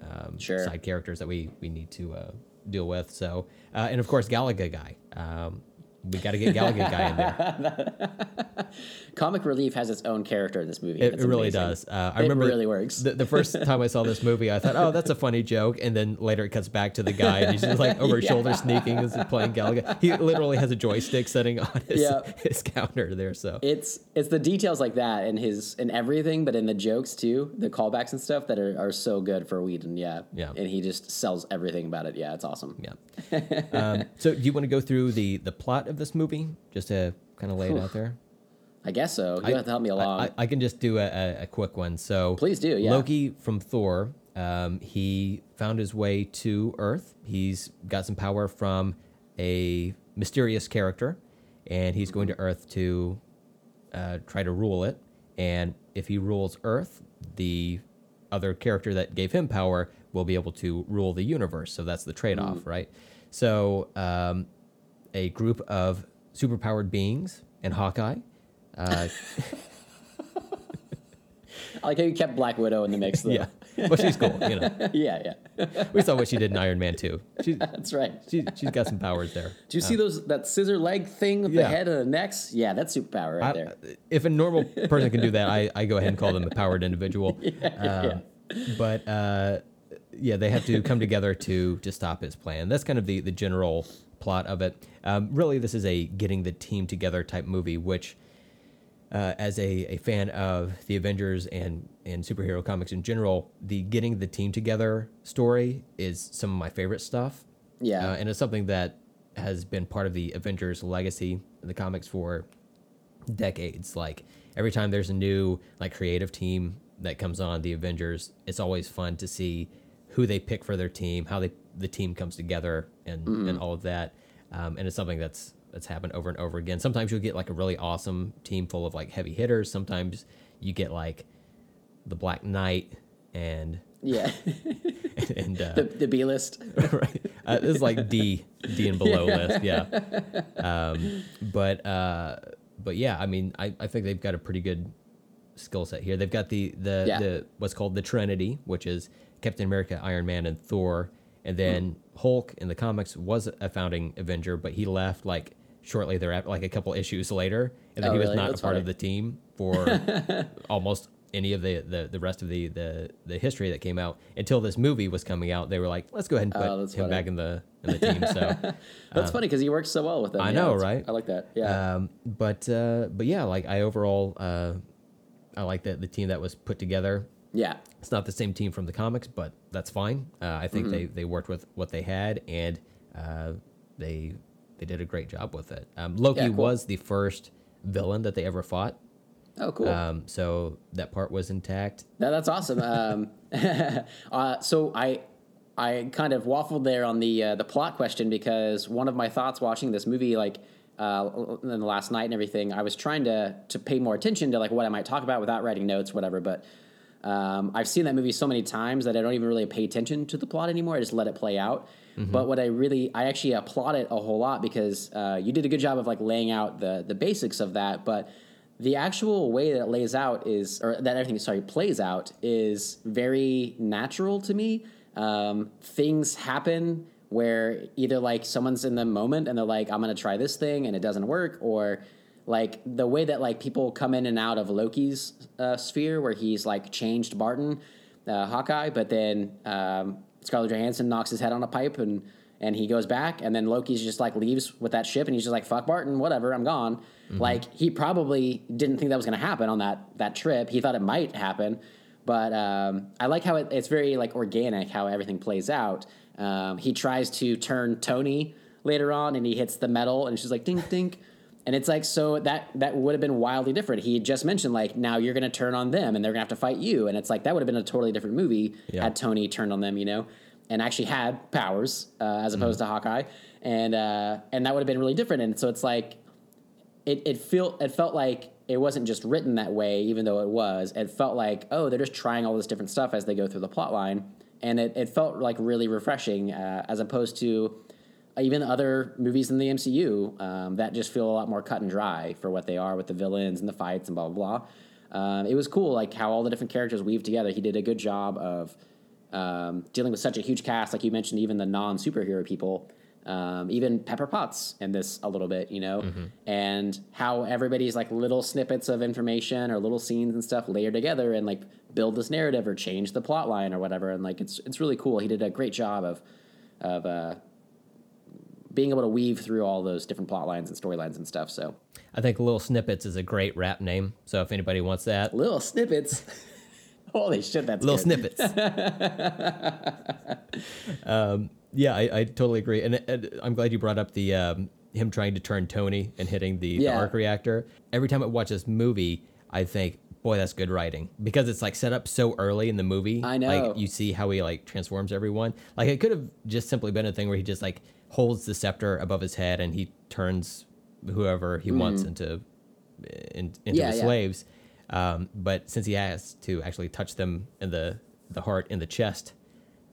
um, Sure. side characters that we we need to uh, deal with. So uh, and of course Galaga guy. Um, we got to get Galaga guy in there. *laughs* comic relief has its own character in this movie It, it really does. Uh, I It remember really works. The, the first time I saw this movie, I thought, "Oh, that's a funny joke," and then later it cuts back to the guy, and he's just like over his *laughs* shoulder sneaking as he's playing Galaga. He literally has a joystick setting on his Yeah. his counter there. So it's it's the details like that and his and everything but in the jokes too the callbacks and stuff that are, are so good for Whedon yeah Yeah. and he just sells everything about it yeah it's awesome yeah. um, so do you want to go through the the plot of this movie just to kind of lay it out there? I guess so you have to help me I- along I, I can just do a, a, a quick one. So Please do, yeah. Loki from Thor. Um, he found his way to Earth. He's got some power from a mysterious character, and he's going to Earth to uh, try to rule it. And if he rules Earth, the other character that gave him power will be able to rule the universe. So that's the trade off, Mm. right? So um, a group of superpowered beings and Hawkeye. Uh, *laughs* I like how you kept Black Widow in the mix though yeah. but she's cool. You know, *laughs* yeah, yeah. we saw what she did in Iron Man 2. She, *laughs* That's right. she, she's got some powers there. Do you see those that scissor leg thing with yeah. the head and the necks? Yeah, that's superpower right I- there. if a normal person can do that, I, I go ahead and call them a powered individual. Um, But uh, yeah, they have to come together to to stop his plan. That's kind of the the general plot of it. Um, really, this is a getting the team together type movie, which. Uh, as a, a fan of the Avengers and, and superhero comics in general, the getting the team together story is some of my favorite stuff. Yeah. Uh, and it's something that has been part of the Avengers legacy in the comics for decades. Like every time there's a new like creative team that comes on the Avengers, it's always fun to see who they pick for their team, how they the team comes together, and and all of that. Um, and it's something that's that's happened over and over again. Sometimes you'll get like a really awesome team full of like heavy hitters. Sometimes you get like the Black Knight and yeah. *laughs* and uh, the the B list. *laughs* right. Uh, this is like D, D and below list. Yeah. Um, but uh, but yeah, I mean, I, I think they've got a pretty good skill set here. They've got the the, Yeah. the what's called the Trinity, which is Captain America, Iron Man, and Thor. And then Hulk in the comics was a founding Avenger, but he left like shortly thereafter, like a couple issues later, and then Oh, he was really? not That's a part of the team for *laughs* almost any of the, the, the rest of the, the, the history that came out until this movie was coming out. They were like, let's go ahead and put Oh, him funny. back in the in the team. So, *laughs* That's funny because he works so well with them. I Yeah, know, right? I like that. Yeah. um, but uh, but yeah, like I overall uh, I like that the team that was put together. Yeah. It's not the same team from the comics, but that's fine. Uh, I Mm-hmm. think they, they worked with what they had, and uh, they they did a great job with it. Um, Loki Yeah, cool. was the first villain that they ever fought, Oh, cool. um, so that part was intact. No, that's awesome. Um, *laughs* uh, so I I kind of waffled there on the uh, the plot question because one of my thoughts watching this movie, like uh, in the last night and everything, I was trying to to pay more attention to like what I might talk about without writing notes, whatever. But um, I've seen that movie so many times that I don't even really pay attention to the plot anymore. I just let it play out. But what I really, I actually applaud it a whole lot because uh, you did a good job of like laying out the the basics of that, but the actual way that it lays out is, or that everything, sorry, plays out is very natural to me. Um, things happen where either like someone's in the moment and they're like, I'm going to try this thing and it doesn't work, or like the way that like people come in and out of Loki's uh, sphere where he's like changed Barton, uh, Hawkeye, but then um, Scarlett Johansson knocks his head on a pipe and and he goes back and then Loki's just like leaves with that ship and he's just like fuck Barton whatever I'm gone. Like he probably didn't think that was going to happen on that that trip. He thought it might happen but um, I like how it, it's very like organic how everything plays out. Um, he tries to turn Tony later on and he hits the metal and she's like dink dink and it's like so that that would have been wildly different he had just mentioned like now you're going to turn on them and they're going to have to fight you and it's like that would have been a totally different movie Yeah. had Tony turned on them, you know, and actually had powers uh, as opposed to Hawkeye, and uh, and that would have been really different. And so it's like it it felt it felt like it wasn't just written that way, even though it was. It felt like oh, they're just trying all this different stuff as they go through the plot line, and it, it felt like really refreshing uh, as opposed to even other movies in the MCU um, that just feel a lot more cut and dry for what they are with the villains and the fights and blah blah blah. Um, it was cool, like how all the different characters weave together. He did a good job of um, dealing with such a huge cast, like you mentioned, even the non superhero people, um, even Pepper Potts in this a little bit, you know, and how everybody's like little snippets of information or little scenes and stuff layered together and like build this narrative or change the plot line or whatever. And like it's it's really cool. He did a great job of of uh, being able to weave through all those different plot lines and storylines and stuff. So I think Little Snippets is a great rap name. So if anybody wants that, little snippets. *laughs* Holy shit, that's Little good. Snippets. *laughs* um, yeah, I, I totally agree, and, and I'm glad you brought up the um, him trying to turn Tony and hitting the, the arc reactor. Every time I watch this movie, I think, boy, that's good writing because it's like set up so early in the movie. I know. Like you see how he like transforms everyone. Like it could have just simply been a thing where he just like holds the scepter above his head and he turns whoever he wants into in, into Mm. Yeah, the yeah. slaves. Um, but since he has to actually touch them in the the heart in the chest,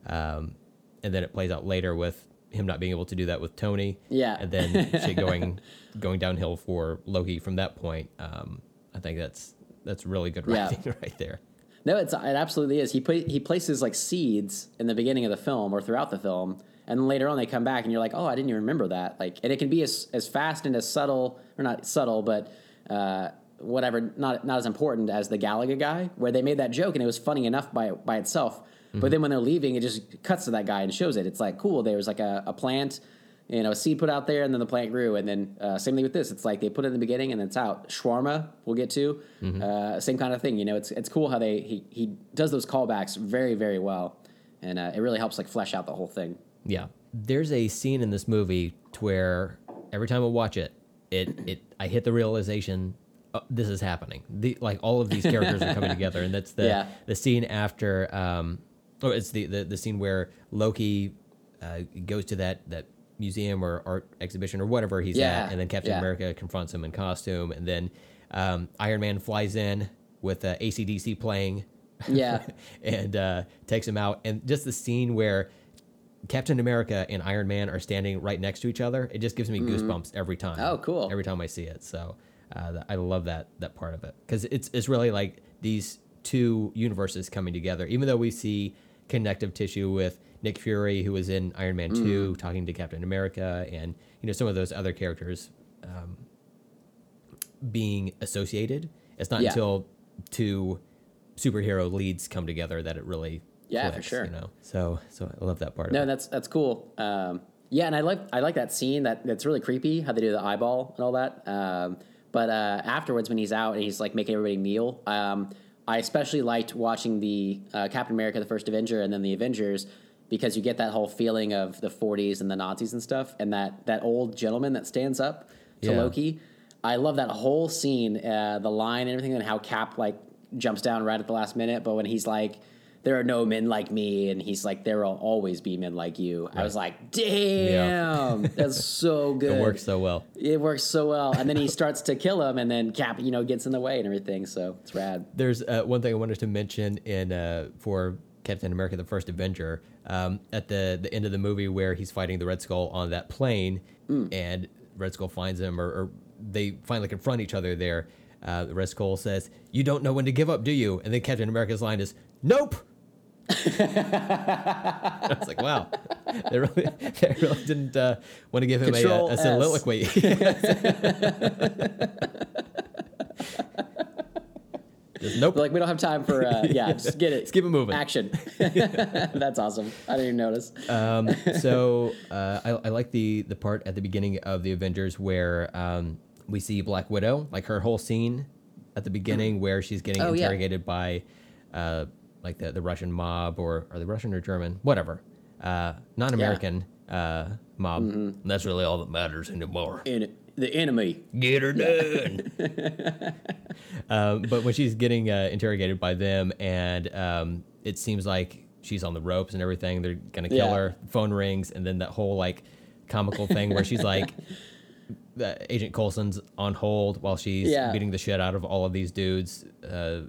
um, and then it plays out later with him not being able to do that with Tony. Yeah. and then shit *laughs* going going downhill for Loki from that point. Um, I think that's that's really good Yeah. writing *laughs* right there. No, it's it absolutely is. He put, he places like seeds in the beginning of the film or throughout the film, and then later on they come back and you're like, oh, I didn't even remember that. Like, and it can be as as fast and as subtle or not subtle, but uh, whatever, not not as important as the Galaga guy, where they made that joke and it was funny enough by by itself. But then when they're leaving, it just cuts to that guy and shows it. It's like cool. There was like a, a plant, you know, a seed put out there, and then the plant grew. And then uh, same thing with this. It's like they put it in the beginning and it's out. Shawarma, we'll get to. Uh, same kind of thing. You know, it's it's cool how they he he does those callbacks very very well, and uh, it really helps like flesh out the whole thing. Yeah. There's a scene in this movie to where every time I watch it, it it I hit the realization uh, this is happening. The like all of these characters are coming together, and that's the Yeah. the scene after. Um, oh, it's the, the the scene where Loki uh, goes to that that museum or art exhibition or whatever he's Yeah, at, and then Captain yeah. America confronts him in costume, and then um, Iron Man flies in with uh, ACDC playing Yeah, *laughs* and uh, takes him out. And just the scene where Captain America and Iron Man are standing right next to each other, it just gives me goosebumps every time. Oh, cool. Every time I see it. So uh, I love that that part of it because it's it's really like these two universes coming together. Even though we see connective tissue with Nick Fury, who was in Iron Man Mm. Two, talking to Captain America, and you know some of those other characters um, being associated. It's not Yeah. until two superhero leads come together that it really Yeah, for sure. You know, so so I love that part. no, that's that's cool. Um, yeah, and I like I like that scene. That that's really creepy how they do the eyeball and all that. Um, but uh, afterwards, when he's out and he's like making everybody kneel, um, I especially liked watching the uh, Captain America: The First Avenger and then the Avengers because you get that whole feeling of the 40s and the Nazis and stuff, and that that old gentleman that stands up to Yeah. Loki. I love that whole scene, uh, the line and everything, and how Cap like jumps down right at the last minute. But when he's like, "There are no men like me," and he's like, "There will always be men like you," I was like, "Damn, that's so *laughs* good." it works so well. It works so well, and then he starts to kill him, and then Cap, you know, gets in the way and everything. So it's rad. There's uh, one thing I wanted to mention in uh, for Captain America: The First Avenger um, at the the end of the movie where he's fighting the Red Skull on that plane, Mm. and Red Skull finds him, or, or they finally confront each other there. Uh, the Red Skull says, "You don't know when to give up, do you?" And then Captain America's line is, "Nope." *laughs* I was like, "Wow, they really, they really didn't uh, want to give him a, Control a, soliloquy." *laughs* Just, nope. Like, we don't have time for uh, *laughs* yeah, just get it, Let's keep it moving. Action. that's awesome. I didn't even notice. um, so uh, I, I like the the part at the beginning of the Avengers where um, we see Black Widow, like her whole scene at the beginning where she's getting Oh, yeah. interrogated by uh, like the, the Russian mob or or the Russian or German, whatever, uh, non-American uh, mob. Mm-hmm. That's really all that matters anymore. In the enemy. Get her *laughs* done. um, but when she's getting uh, interrogated by them, and um, it seems like she's on the ropes and everything, they're gonna kill Yeah. her. Phone rings, and then that whole like comical thing where she's like, *laughs* Agent Coulson's on hold while she's Yeah. beating the shit out of all of these dudes, uh,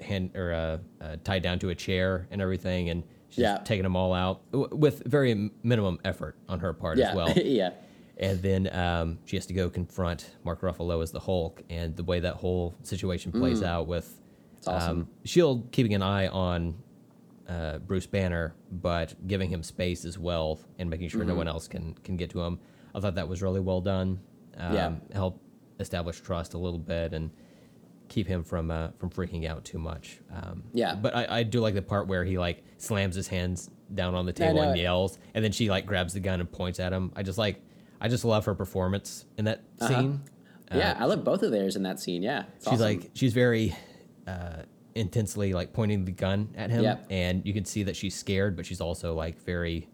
hand or uh, uh, tied down to a chair and everything, and she's Yeah. taking them all out w- with very minimum effort on her part Yeah. as well. *laughs* yeah. And then um, she has to go confront Mark Ruffalo as the Hulk, and the way that whole situation plays out with Mm. awesome. um, Shield keeping an eye on uh, Bruce Banner, but giving him space as well, and making sure no Mm-hmm. one else can can get to him. I thought that was really well done. Um, Yeah. help establish trust a little bit and keep him from uh, from freaking out too much. Um, Yeah. but I, I do like the part where he like slams his hands down on the table and yells, and then she like grabs the gun and points at him. I just like I just love her performance in that scene. Yeah, I love both of theirs in that scene. Yeah, Uh, She's awesome. like she's very uh, intensely like pointing the gun at him, Yep. and you can see that she's scared, but she's also like very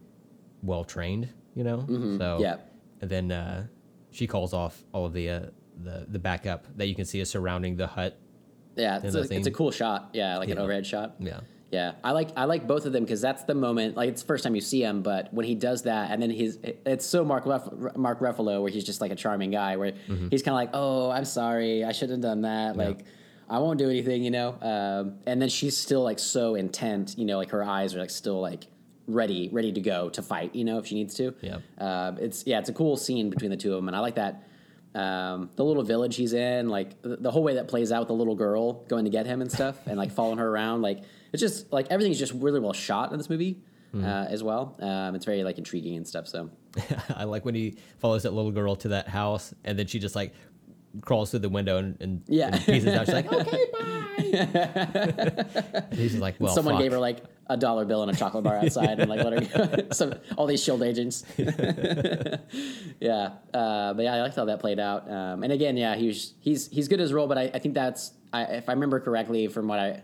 well trained. You know, so Mm-hmm. Yeah. And then uh, she calls off all of the uh, the the backup that you can see is surrounding the hut. yeah, it's a, it's a cool shot. Yeah, like an overhead shot. Yeah. Yeah, I like I like both of them because that's the moment. Like it's the first time you see him, but when he does that, and then he's it's so Mark Ruff, Mark Ruffalo where he's just like a charming guy, where Mm-hmm. he's kind of like, oh, I'm sorry, I shouldn't have done that. Like I won't do anything, you know. Um, and then she's still like so intent, you know, like her eyes are like still like ready, ready to go to fight, you know, if she needs to. Yeah. Uh, it's yeah, it's a cool scene between the two of them, and I like that. Um, the little village he's in, like the, whole way that plays out with the little girl going to get him and stuff, and like following her around, like it's just like everything's just really well shot in this movie uh, as well. Um, it's very like intriguing and stuff. So *laughs* I like when he follows that little girl to that house, and then she just like crawls through the window and, and, Yeah. and pieces out. She's like, *laughs* okay, bye. *laughs* He's like, well, someone fuck. gave her like a dollar bill and a chocolate bar *laughs* outside, and like let her. *laughs* Some all these shield agents. *laughs* yeah, uh, but yeah, I liked how that played out. Um, and again, yeah, he's he's he's good at his role, but I, I think that's I, if I remember correctly from what I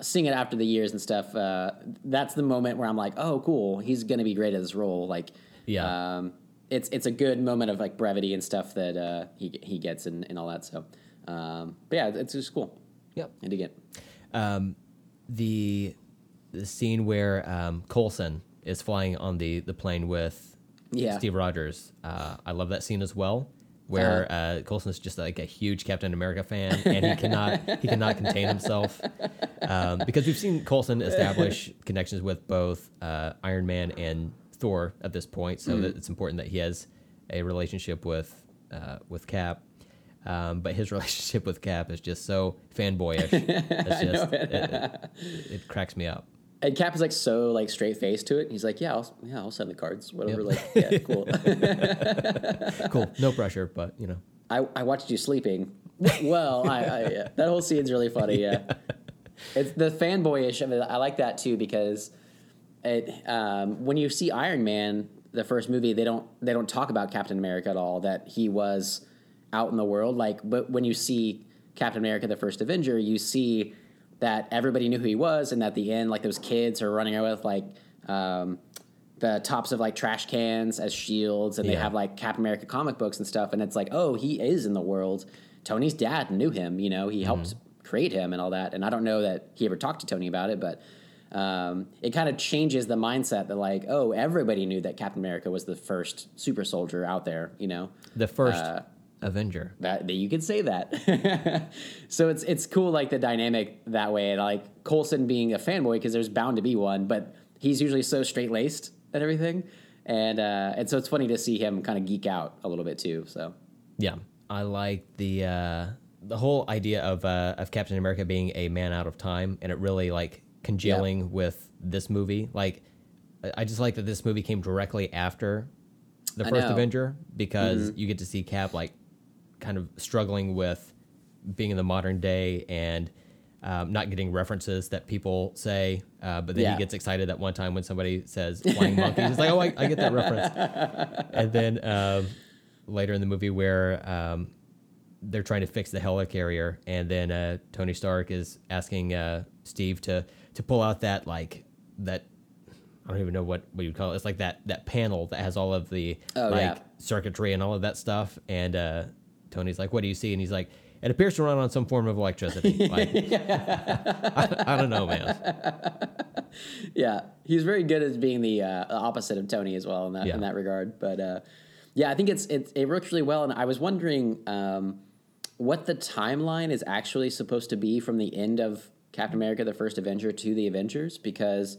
seeing it after the years and stuff. Uh, that's the moment where I'm like, oh, cool, he's gonna be great at this role. Like, Yeah. um, it's it's a good moment of like brevity and stuff that uh, he he gets and, and all that. So, um, but yeah, it's just cool. Yep. and again, um, the the scene where um, Coulson is flying on the the plane with Yeah. Steve Rogers. Uh, I love that scene as well, where Uh-huh. uh, Coulson is just like a huge Captain America fan, and he cannot he cannot contain himself um, because we've seen Coulson establish *laughs* connections with both uh, Iron Man and Thor at this point, so that it's important that he has a relationship with uh, with Cap. Um, but his *laughs* relationship with Cap is just so fanboyish. *laughs* It's just it, it, it cracks me up. And Cap is like so like straight faced to it. He's like, yeah, I'll, yeah, I'll send the cards, whatever. Like, yeah, cool. *laughs* Cool, no pressure, but you know. I, I watched you sleeping. Well, I, I yeah. that whole scene's really funny. Yeah, it's the fanboyish of it. I like that too because it um, when you see Iron Man, the first movie, they don't they don't talk about Captain America at all. That he was out in the world. Like, but when you see Captain America, the first Avenger, you see that everybody knew who he was, and at the end, like those kids are running around with like. Um, the tops of like trash cans as shields, and they have like Captain America comic books and stuff. And it's like, oh, he is in the world. Tony's dad knew him, you know, he helped create him and all that. And I don't know that he ever talked to Tony about it, but um, it kind of changes the mindset that like, oh, everybody knew that Captain America was the first super soldier out there, you know. The first Uh, Avenger. That, that you could say that. *laughs* so it's it's cool like the dynamic that way, and like Coulson being a fanboy because there's bound to be one, but he's usually so straight laced and everything, and uh, and so it's funny to see him kind of geek out a little bit too. So Yeah, I like the uh, the whole idea of uh, of Captain America being a man out of time, and it really like congealing with this movie. Like, I- just like that this movie came directly after the first. Mm-hmm. Avenger because you get to see Cap like kind of struggling with being in the modern day and. Um, not getting references that people say, uh, but then Yeah. he gets excited at one time when somebody says flying monkeys. He's like, "Oh, I, I get that reference." *laughs* and then um, later in the movie where um, they're trying to fix the helicarrier, and then uh, Tony Stark is asking uh, Steve to to pull out that like that I don't even know what what you call it. It's like that that panel that has all of the Oh, like yeah. circuitry and all of that stuff. And uh, Tony's like, "What do you see?" And he's like. It appears to run on some form of electricity. *laughs* Like, I, I don't know, man. *laughs* yeah, he's very good at being the uh, opposite of Tony as well in that Yeah. in that regard. But uh, yeah, I think it's it, it works really well. And I was wondering um, what the timeline is actually supposed to be from the end of Captain America: The First Avenger to the Avengers, because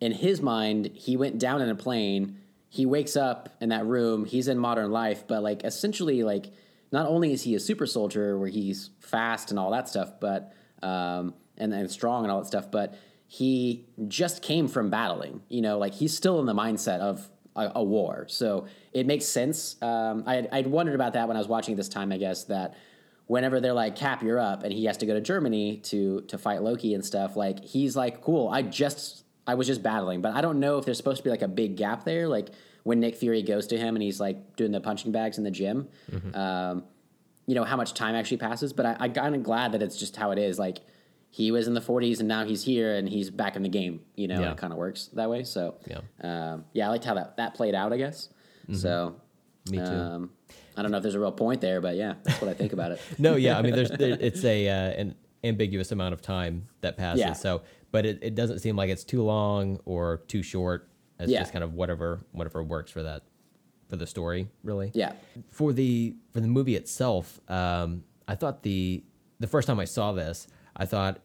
in his mind, he went down in a plane. He wakes up in that room. He's in modern life, but like essentially, like not only is he a super soldier where he's fast and all that stuff, but um, and and strong and all that stuff, but he just came from battling. You know, like he's still in the mindset of a, a war. So it makes sense. Um, I I'd wondered about that when I was watching this time. I guess that whenever they're like Cap, you're up, and he has to go to Germany to to fight Loki and stuff. Like he's like, cool. I just I was just battling, but I don't know if there's supposed to be like a big gap there, like when Nick Fury goes to him and he's like doing the punching bags in the gym. Um, you know how much time actually passes, but I, I'm kind of glad that it's just how it is. Like he was in the 40s and now he's here and he's back in the game. You know, Yeah. it kind of works that way. So Yeah. um, yeah, I liked how that that played out. I guess so. Me too. Um, I don't know if there's a real point there, but yeah, that's what I think about it. *laughs* no, yeah, I mean, there's there, *laughs* it's a uh, an ambiguous amount of time that passes. Yeah. So, but it, it doesn't seem like it's too long or too short. It's Yeah. just kind of whatever whatever works for that for the story, really. Yeah. For the for the movie itself, um, I thought the the first time I saw this, I thought,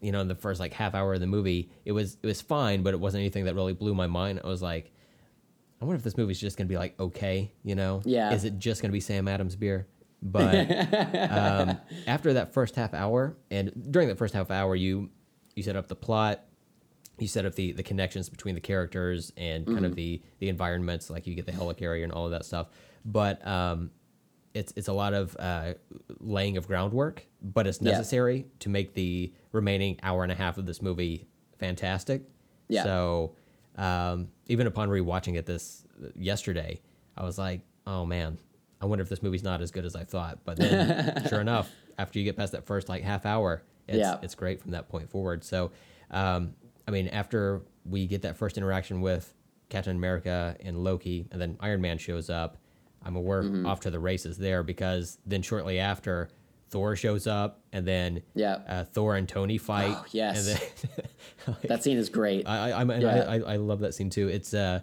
you know, in the first like half hour of the movie, it was it was fine, but it wasn't anything that really blew my mind. I was like, I wonder if this movie's just gonna be like okay, you know? Yeah. Is it just gonna be Sam Adams beer? But *laughs* um, after that first half hour, and during that first half hour, you you set up the plot, you set up the the connections between the characters and kind of the the environments, like you get the helicarrier and all of that stuff. But um, it's it's a lot of uh, laying of groundwork, but it's Yeah. necessary to make the remaining hour and a half of this movie fantastic. Yeah. So um, even upon rewatching it this yesterday, I was like, oh man, I wonder if this movie's not as good as I thought. But then, *laughs* sure enough, after you get past that first like half hour, it's Yeah. it's great from that point forward. So, um, I mean, after we get that first interaction with Captain America and Loki, and then Iron Man shows up, I'm aware Mm-hmm. off to the races there because then shortly after. Thor shows up, and then Yeah. uh, Thor and Tony fight. Oh, yes. and then *laughs* That scene is great. I I, I'm- Yeah. I, I I love that scene too. It's uh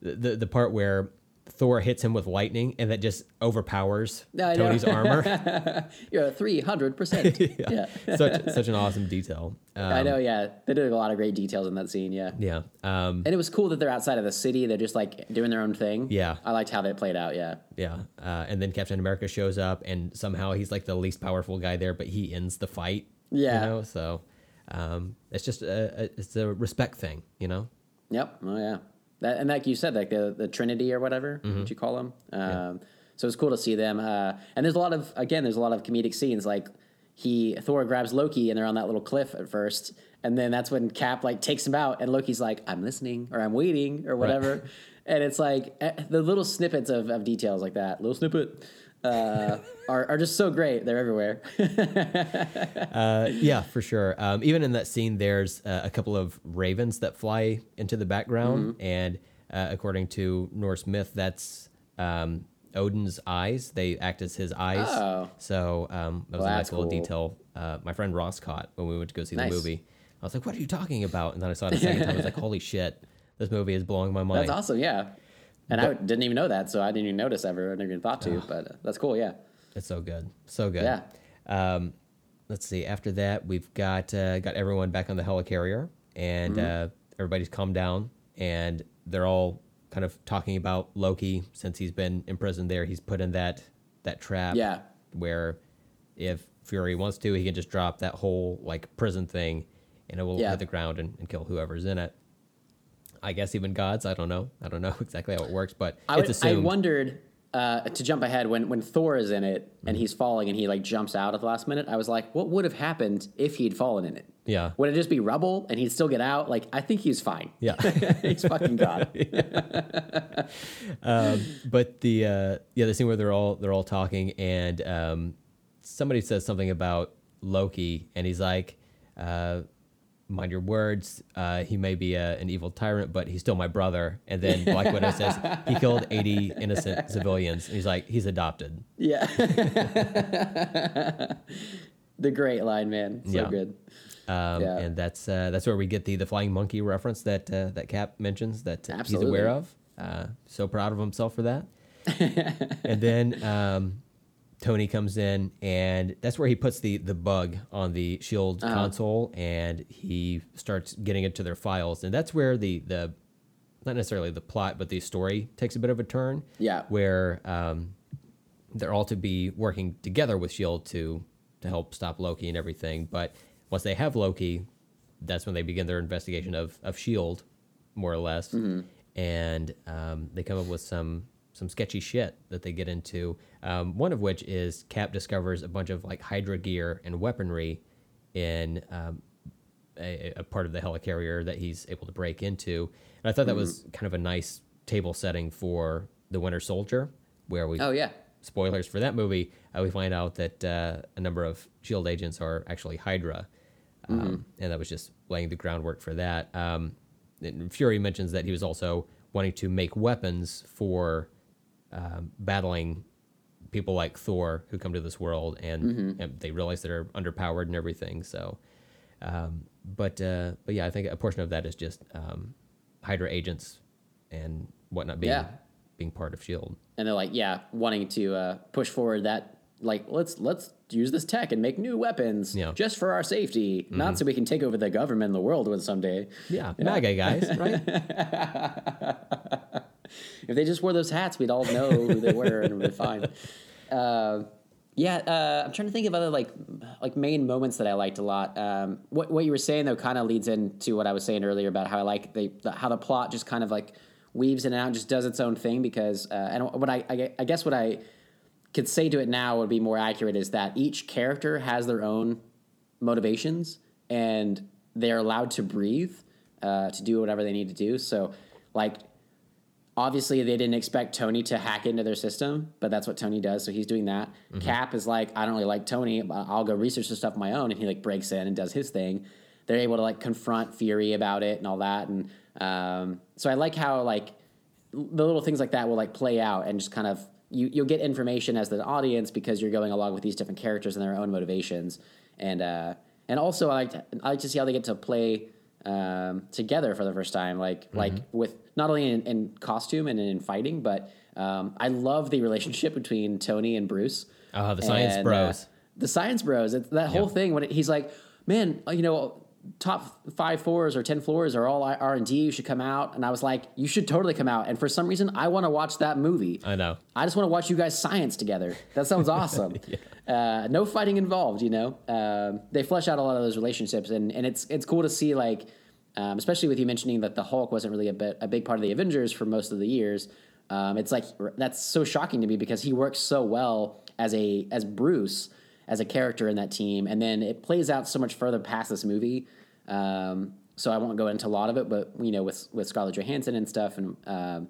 the the part where Thor hits him with lightning and that just overpowers I know. Tony's *laughs* armor. You're three hundred percent. *laughs* Yeah. such *laughs* such an awesome detail. Um, I know. Yeah, they did a lot of great details in that scene. Yeah. yeah. Um, And it was cool that they're outside of the city. They're just like doing their own thing. Yeah. I liked how that played out. Yeah. yeah. Uh, and then Captain America shows up and somehow he's like the least powerful guy there, but he ends the fight. Yeah. You know, so um, it's just a, a, it's a respect thing, you know? Yep. Oh yeah. That and like you said, like the the Trinity or whatever Mm-hmm. what you call them. Um, So it's cool to see them. Uh, and there's a lot of again, there's a lot of comedic scenes. Like he Thor grabs Loki and they're on that little cliff at first, and then that's when Cap like takes him out, and Loki's like, "I'm listening" or "I'm waiting" or whatever. and it's like eh, the little snippets of, of details like that, little snippet. Uh, are, are just so great. They're everywhere. *laughs* Uh, yeah, for sure. Um, even in that scene, there's uh, a couple of ravens that fly into the background, Mm-hmm. and uh, according to Norse myth, that's um, Odin's eyes. They act as his eyes. Oh. So um, that was Well, a nice little cool. detail. Uh, my friend Ross caught when we went to go see Nice. the movie. I was like, "What are you talking about?" And then I saw it a second time. I was like, *laughs* "Holy shit, this movie is blowing my mind." That's awesome. Yeah. And I didn't even know that, so I didn't even notice ever. I never even thought to, but uh, that's cool. Yeah. It's so good, so good. Yeah. Um, let's see. After that, we've got uh, got everyone back on the helicarrier, and Mm-hmm. uh, everybody's calmed down, and they're all kind of talking about Loki since he's been imprisoned there. He's put in that that trap. Yeah. Where if Fury wants to, he can just drop that whole like prison thing, and it will Yeah. hit the ground and, and kill whoever's in it. I guess even gods. I don't know. I don't know *laughs* exactly how it works, but I, would, I wondered uh, to jump ahead when when Thor is in it Mm-hmm. and he's falling and he like jumps out at the last minute. I was like, what would have happened if he'd fallen in it? Yeah. Would it just be rubble and he'd still get out? Like I think he's fine. yeah. *laughs* he's fucking god. *laughs* but the uh, yeah, the scene where they're all they're all talking, and um, somebody says something about Loki, and he's like, uh, "Mind your words. Uh, he may be a, an evil tyrant, but he's still my brother." And then *laughs* Black Widow says he killed eighty innocent civilians. And he's like, "He's adopted." yeah. *laughs* the great line, man. So Yeah. good. Um, Yeah. And that's uh, that's where we get the the flying monkey reference that uh, that Cap mentions that uh, he's aware of. Uh, so proud of himself for that. *laughs* and then um, Tony comes in, and that's where he puts the the bug on the Shield Uh-huh. console, and he starts getting into their files, and that's where the the not necessarily the plot, but the story takes a bit of a turn. Yeah. where um, they're all to be working together with Shield to to help stop Loki and everything. But once they have Loki, that's when they begin their investigation of of Shield, more or less, and um, they come up with some some sketchy shit that they get into. Um, one of which is Cap discovers a bunch of like Hydra gear and weaponry in um, a, a part of the helicarrier that he's able to break into. And I thought that was kind of a nice table setting for the Winter Soldier, where we Oh yeah. spoilers for that movie, uh, we find out that uh, a number of Shield agents are actually Hydra, um, and that was just laying the groundwork for that. Um, and Fury mentions that he was also wanting to make weapons for um, battling people like Thor who come to this world, and, and they realize that they're underpowered and everything. So, um, but uh, but yeah, I think a portion of that is just um, Hydra agents and whatnot being Yeah. being part of Shield. and they're like, yeah, wanting to uh, push forward that like let's let's use this tech and make new weapons Yeah. just for our safety, not so we can take over the government and the world with someday. Yeah, MAGA guys, *laughs* right? if they just wore those hats, we'd all know who they were and we'd be fine. Uh, yeah, uh, I'm trying to think of other like like main moments that I liked a lot. Um, what what you were saying though kind of leads into what I was saying earlier about how I like the, the how the plot just kind of like weaves in and out, and just does its own thing. Because uh, and what I, I I guess what I could say to it now would be more accurate is that each character has their own motivations and they're allowed to breathe uh, to do whatever they need to do. So, like, obviously they didn't expect Tony to hack into their system, but that's what Tony does. So he's doing that. Cap is like, I don't really like Tony. but I'll go research the stuff on my own, and he like breaks in and does his thing. They're able to like confront Fury about it and all that, and um, so I like how like the little things like that will like play out and just kind of you you'll get information as the audience because you're going along with these different characters and their own motivations and uh and also I like to, I like to see how they get to play um, together for the first time like like with not only in, in costume and in fighting but um, I love the relationship between Tony and Bruce Oh, the science and, bros. uh, the science bros. It's that whole Yeah. thing when it, he's like, man, uh, you know, top five floors or ten floors are all R and D. You should come out. And I was like, you should totally come out. And for some reason, I want to watch that movie. I know. I just want to watch you guys science together. That sounds *laughs* awesome. uh, no fighting involved, you know. Um, they flesh out a lot of those relationships, and, and it's it's cool to see like, um, especially with you mentioning that the Hulk wasn't really a bit a big part of the Avengers for most of the years. Um, it's like that's so shocking to me because he works so well as a as Bruce as a character in that team, and then it plays out so much further past this movie. Um, so I won't go into a lot of it, but you know, with with Scarlett Johansson and stuff, and um,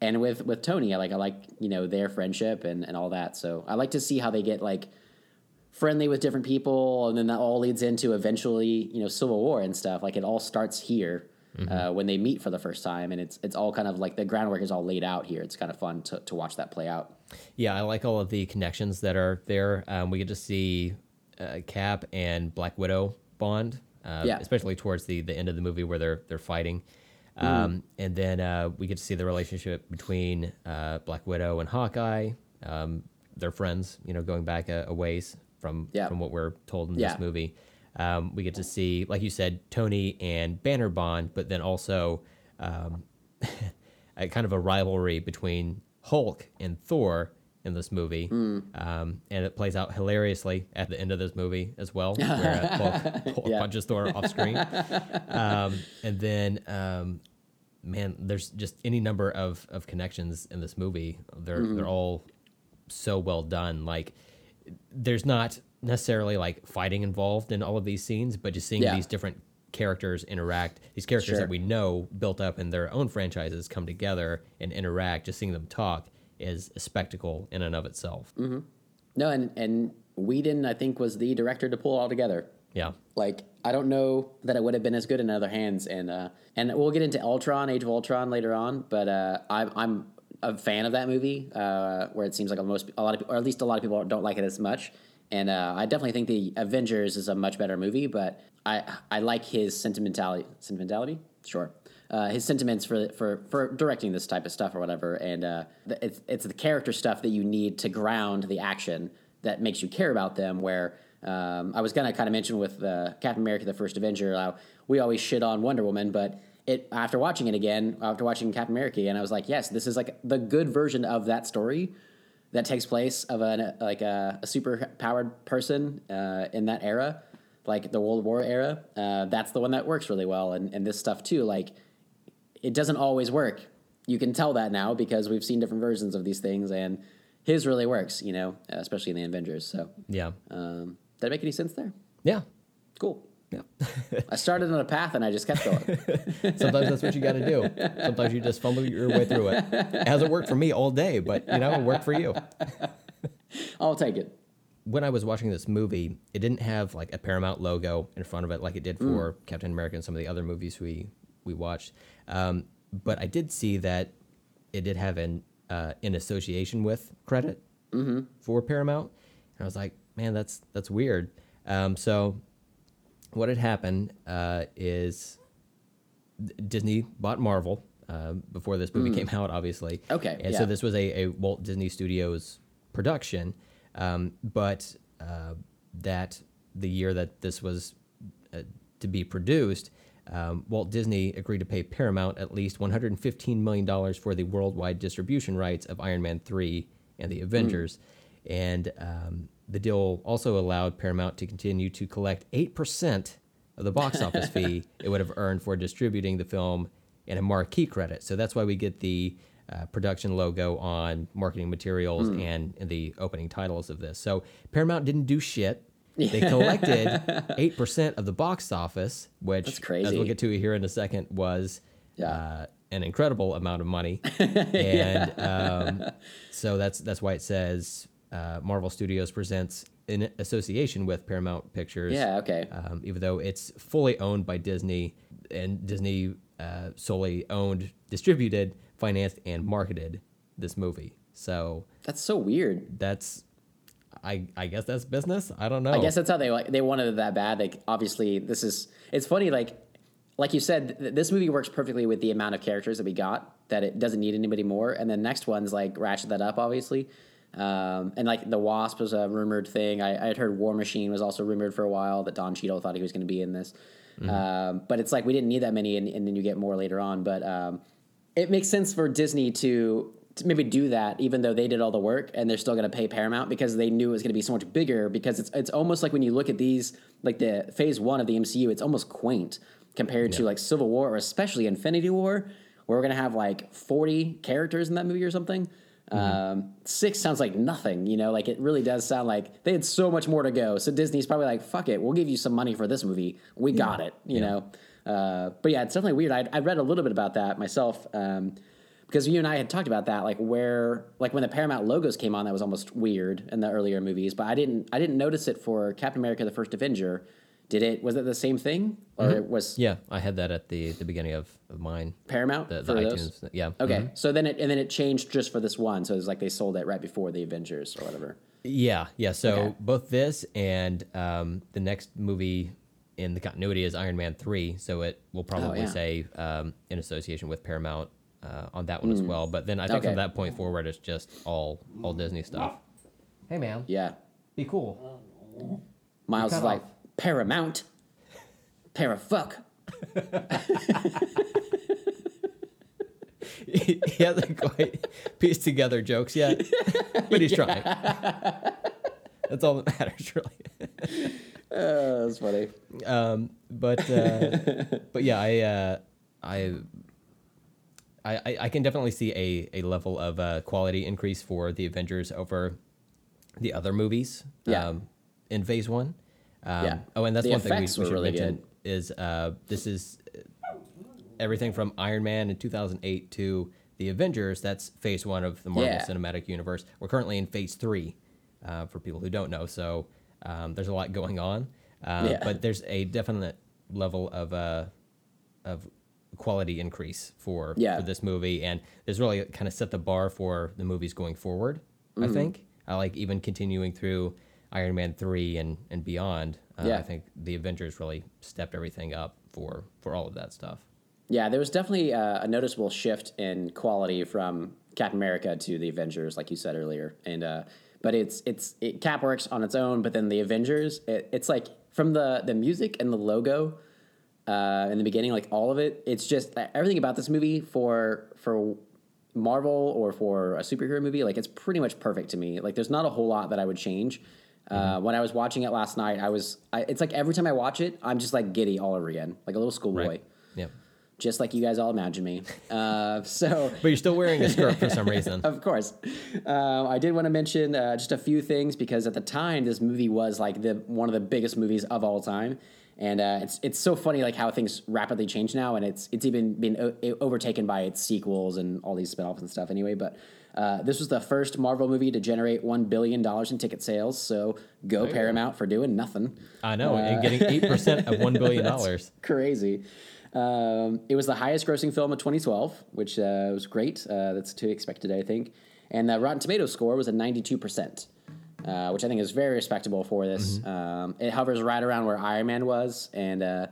and with with Tony, I like I like you know their friendship and and all that. So I like to see how they get like friendly with different people, and then that all leads into eventually you know Civil War and stuff. Like it all starts here. Uh, when they meet for the first time, and it's it's all kind of like the groundwork is all laid out here. It's kind of fun to, to watch that play out. Yeah, I like all of the connections that are there. Um, we get to see uh, Cap and Black Widow bond, uh, Yeah. especially towards the, the end of the movie where they're they're fighting. Um, And then uh, we get to see the relationship between uh, Black Widow and Hawkeye. Um, they're friends, you know, going back a, a ways from Yeah. from what we're told in Yeah. this movie. Um, we get to see, like you said, Tony and Banner bond, but then also um, *laughs* a kind of a rivalry between Hulk and Thor in this movie, um, and it plays out hilariously at the end of this movie as well, *laughs* where uh, Hulk, Hulk Yeah. punches Thor off screen, *laughs* um, and then um, man, there's just any number of, of connections in this movie. They're they're all so well done. Like there's not necessarily like fighting involved in all of these scenes, but just seeing Yeah. these different characters interact, these characters Sure. that we know built up in their own franchises come together and interact, just seeing them talk is a spectacle in and of itself. No, and and Whedon I think was the director to pull it all together. Yeah. Like I don't know that it would have been as good in other hands, and uh, and we'll get into Ultron, Age of Ultron later on. But uh, I'm I'm a fan of that movie, uh, where it seems like most a lot of people, or at least a lot of people don't like it as much. And uh, I definitely think the Avengers is a much better movie, but I I like his sentimentality. Sentimentality, sure. Uh, his sentiments for for for directing this type of stuff or whatever, and uh, it's it's the character stuff that you need to ground the action that makes you care about them. Where um, I was gonna kind of mention with uh, Captain America: The First Avenger, how we always shit on Wonder Woman, but it after watching it again, after watching Captain America again, I was like, yes, this is like the good version of that story that takes place of a like a, a super powered person uh, in that era, like the World War era. Uh, that's the one that works really well, and and this stuff too, like it doesn't always work. You can tell that now because we've seen different versions of these things, and his really works, you know, especially in the Avengers. So, Yeah. um, did that make any sense there? Yeah. Cool. Yeah. I started on a path and I just kept going. *laughs* Sometimes that's what you got to do. Sometimes you just fumble your way through it. It hasn't worked for me all day, but you know, it worked for you. *laughs* I'll take it. when I was watching this movie, it didn't have like a Paramount logo in front of it like it did for Captain America and some of the other movies we we watched. Um, but I did see that it did have an uh, in association with credit for Paramount, and I was like, man, that's that's weird. Um, so what had happened uh, is Disney bought Marvel uh, before this movie came out, obviously. Okay, and yeah. so this was a, a Walt Disney Studios production, um, but uh, that the year that this was uh, to be produced, um, Walt Disney agreed to pay Paramount at least $115 million for the worldwide distribution rights of Iron Man 3 and the Avengers. And um, the deal also allowed Paramount to continue to collect 8% of the box *laughs* office fee it would have earned for distributing the film and a marquee credit. So that's why we get the uh, production logo on marketing materials and, and the opening titles of this. So Paramount didn't do shit. *laughs* They collected eight percent of the box office, which, That's as crazy. we'll get to here in a second, was Yeah. uh, an incredible amount of money. *laughs* and um, so that's that's why it says uh, Marvel Studios presents in association with Paramount Pictures. Yeah, okay. Um, even though it's fully owned by Disney, and Disney uh, solely owned, distributed, financed, and marketed this movie. So That's so weird. that's, I I guess that's business. I don't know. I guess that's how they like they wanted it that bad. Like obviously this is it's funny like like you said th- this movie works perfectly with the amount of characters that we got that it doesn't need anybody more and the next one's like ratchet that up obviously. Um, and like the Wasp was a rumored thing. I, I had heard War Machine was also rumored for a while that Don Cheadle thought he was going to be in this. Um, but it's like we didn't need that many, and, and then you get more later on. But um, it makes sense for Disney to, to maybe do that, even though they did all the work and they're still going to pay Paramount because they knew it was going to be so much bigger. Because it's it's almost like when you look at these, like the Phase One of the MCU, it's almost quaint compared to like Civil War or especially Infinity War, where we're going to have like forty characters in that movie or something. Um, six sounds like nothing, you know, like it really does sound like they had so much more to go. So Disney's probably like, fuck it, we'll give you some money for this movie. We got it, you know? Uh, but yeah, it's definitely weird. I, I read a little bit about that myself. Um, because you and I had talked about that, like where, like when the Paramount logos came on, that was almost weird in the earlier movies. But I didn't, I didn't notice it for Captain America: The First Avenger. Did it? Was it the same thing, or it was yeah, I had that at the the beginning of, of mine. Paramount The, the for those? iTunes. Yeah. Okay, mhm. so then it and then it changed just for this one. So it was like they sold it right before the Avengers or whatever. Yeah, yeah. So Okay. both this and um, the next movie in the continuity is Iron Man three. So it will probably Oh, yeah. say um, in association with Paramount uh, on that one as well. But then I think. Okay. from that point forward, it's just all all Disney stuff. Hey man, Yeah, be cool. Miles is like off. Paramount, Parafuck. *laughs* he hasn't quite pieced together jokes yet, but he's trying. That's all that matters, really. Uh, that's funny. um, but uh, but yeah, I, uh, I I I I can definitely see a a level of uh, quality increase for the Avengers over the other movies. Yeah. Um, in Phase One. Um, Yeah. Oh, and that's The one thing we, we should really mention good. is uh, this is everything from Iron Man in 2008 to the Avengers. That's Phase One of the Marvel Yeah. Cinematic Universe. We're currently in Phase Three, uh, for people who don't know. So um, there's a lot going on, uh, Yeah. but there's a definite level of uh, of quality increase for Yeah. for this movie, and this really kind of set the bar for the movies going forward. Mm-hmm. I think I like even continuing through Iron Man three and and beyond. Uh, Yeah. I think the Avengers really stepped everything up for for all of that stuff. Yeah, there was definitely uh, a noticeable shift in quality from Captain America to the Avengers, like you said earlier. And uh, but it's it's it, Cap works on its own, but then the Avengers, it, it's like from the the music and the logo uh, in the beginning, like all of it. It's just uh, everything about this movie for for Marvel or for a superhero movie, like it's pretty much perfect to me. Like there's not a whole lot that I would change. Uh, when I was watching it last night, I was. I, it's like every time I watch it, I'm just like giddy all over again, like a little schoolboy Yep. just like you guys all imagine me. Uh, *laughs* so, But you're still wearing a skirt for some reason. *laughs* of course, um, I did want to mention uh, just a few things because at the time this movie was like the one of the biggest movies of all time, and uh, it's it's so funny like how things rapidly change now, and it's it's even been o- overtaken by its sequels and all these spinoffs and stuff. Anyway, but. Uh, this was the first Marvel movie to generate one billion dollars in ticket sales. So go Paramount for doing nothing. I know, Uh, and getting eight percent of one billion *laughs* dollars. crazy. Um, it was the highest grossing film of 2012, which uh, was great. Uh, that's to be expected, I think. And the Rotten Tomatoes score was a 92%, uh, which I think is very respectable for this. Um, it hovers right around where Iron Man was, and uh,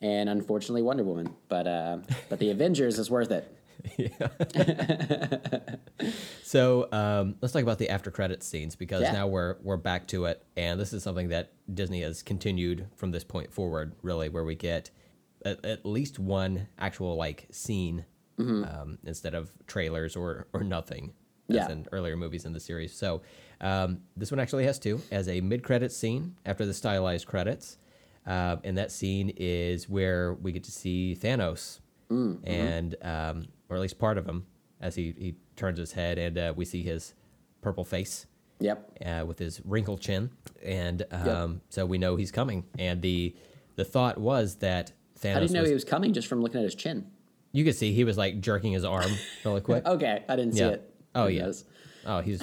and unfortunately Wonder Woman. But uh, but the *laughs* Avengers is worth it. *laughs* *laughs* So um, let's talk about the after credits scenes because Yeah. now we're we're back to it, and this is something that Disney has continued from this point forward, really, where we get at, at least one actual like scene um, instead of trailers or or nothing as Yeah. in earlier movies in the series. So um, this one actually has two as a mid credit scene after the stylized credits. Um, and that scene is where we get to see Thanos and um, or at least part of him as he, he turns his head and uh, we see his purple face Yep. uh, with his wrinkled chin, and um, so we know he's coming. And the the thought was that Thanos. I didn't know was, he was coming just from looking at his chin. You could see he was like jerking his arm really *laughs* quick. Okay, I didn't see it. Oh, Who yeah. knows? Oh, he's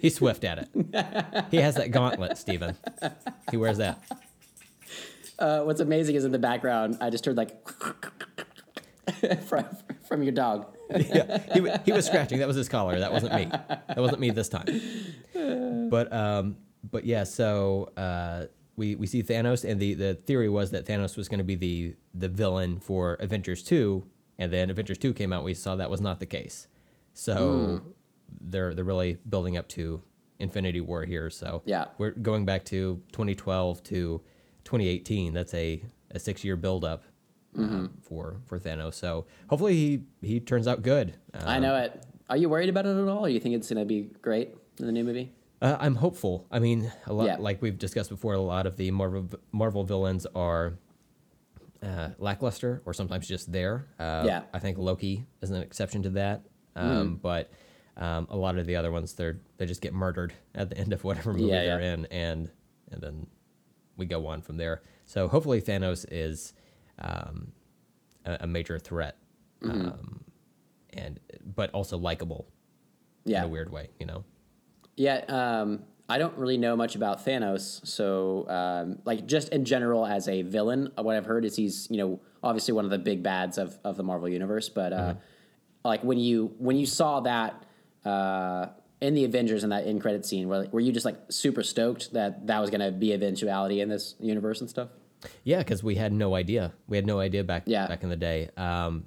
he's swift at it. He has that gauntlet, Stephen. He wears that. Uh, what's amazing is in the background, I just heard like *laughs* *laughs* from from your dog. *laughs* yeah, he, he was scratching. That was his collar. That wasn't me. That wasn't me this time. *laughs* But um, but yeah. So uh, we we see Thanos, and the the theory was that Thanos was going to be the the villain for Avengers two, and then Avengers two came out. We saw that was not the case. So they're they're really building up to Infinity War here. So Yeah. we're going back to 2012 to 2018. That's a a six year buildup. Um, for for Thanos, so hopefully he he turns out good. I Um, know it. Are you worried about it at all? Or you think it's gonna be great in the new movie? Uh, I'm hopeful. I mean, a lot Yeah. like we've discussed before. A lot of the Marvel Marvel villains are uh, lackluster or sometimes just there. Uh, Yeah. I think Loki is an exception to that. Um, But um, a lot of the other ones, they're they just get murdered at the *laughs* end of whatever movie Yeah, they're yeah. in, and and then we go on from there. So hopefully Thanos is um, a, a major threat, Mm-hmm. um, and but also likable Yeah. in a weird way. You know. Yeah, um, I don't really know much about Thanos, so um, like just in general as a villain, what I've heard is he's you know obviously one of the big bads of, of the Marvel universe, but uh, like when you when you saw that uh, in the Avengers in that end credit scene, were, were you just like super stoked that that was going to be eventuality in this universe and stuff? Yeah, because we had no idea. We had no idea back Yeah. back in the day. Um,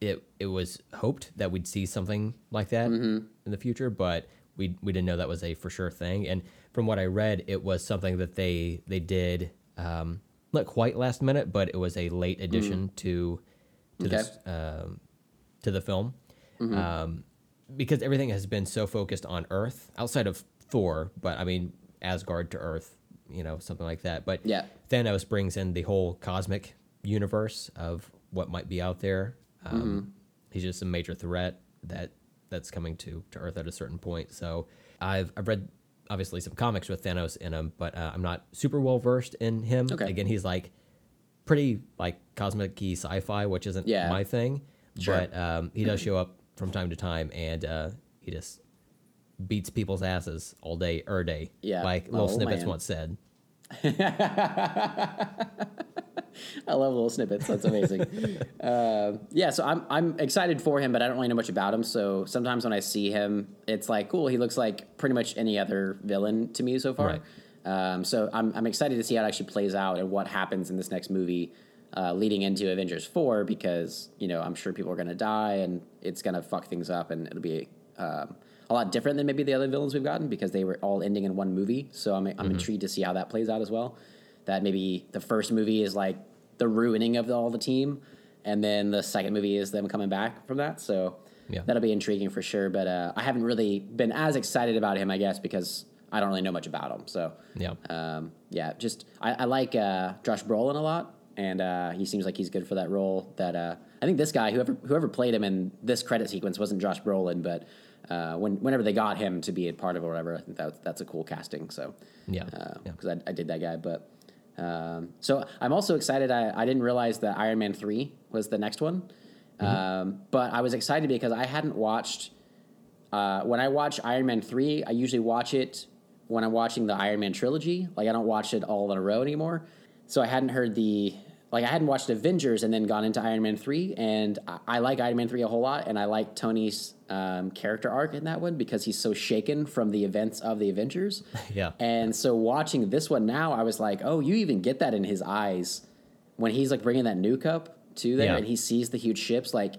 it it was hoped that we'd see something like that Mm-hmm. in the future, but we we didn't know that was a for sure thing. And from what I read, it was something that they they did um, not quite last minute, but it was a late addition to to Mm. Okay. this um, to the film. Mm-hmm. Um, because everything has been so focused on Earth outside of Thor, but I mean Asgard to Earth, you know, something like that. But Yeah. Thanos brings in the whole cosmic universe of what might be out there. Um, Mm-hmm. He's just a major threat that that's coming to, to Earth at a certain point. So I've I've read obviously some comics with Thanos in them, but uh, I'm not super well versed in him. Okay. Again, he's like pretty like cosmic-y sci-fi, which isn't Yeah. my thing. Sure. But um, he does show up from time to time, and uh, he just beats people's asses all day, er day. Yeah. like little Oh, snippets man. once said. *laughs* I love little snippets. That's amazing. *laughs* uh, yeah, so I'm I'm excited for him, but I don't really know much about him. So sometimes when I see him, it's like cool. He looks like pretty much any other villain to me so far. Right. Um, so I'm I'm excited to see how it actually plays out and what happens in this next movie, uh, leading into Avengers four because you know I'm sure people are gonna die and it's gonna fuck things up and it'll be. Um, a lot different than maybe the other villains we've gotten because they were all ending in one movie. So I'm, I'm intrigued to see how that plays out as well. That maybe the first movie is like the ruining of all the team, and then the second movie is them coming back from that. So Yeah. that'll be intriguing for sure. But uh, I haven't really been as excited about him, I guess, because I don't really know much about him. So Yeah. um, yeah, just I, I like uh, Josh Brolin a lot, and uh, he seems like he's good for that role. That uh, I think this guy, whoever whoever played him in this credit sequence, wasn't Josh Brolin, but uh, when whenever they got him to be a part of or whatever, I think that that's a cool casting. So Yeah, yeah. because I, I did that guy, but. Um, so I'm also excited. I, I didn't realize that Iron Man three was the next one, um, but I was excited because I hadn't watched uh, when I watch Iron Man 3, I usually watch it when I'm watching the Iron Man trilogy. Like, I don't watch it all in a row anymore. So I hadn't heard the, like, I hadn't watched Avengers and then gone into Iron Man 3. And I, I like Iron Man 3 a whole lot. And I like Tony's um, character arc in that one because he's so shaken from the events of the Avengers. *laughs* Yeah. And so watching this one now, I was like, oh, you even get that in his eyes when he's like bringing that nuke up to there Yeah. and he sees the huge ships like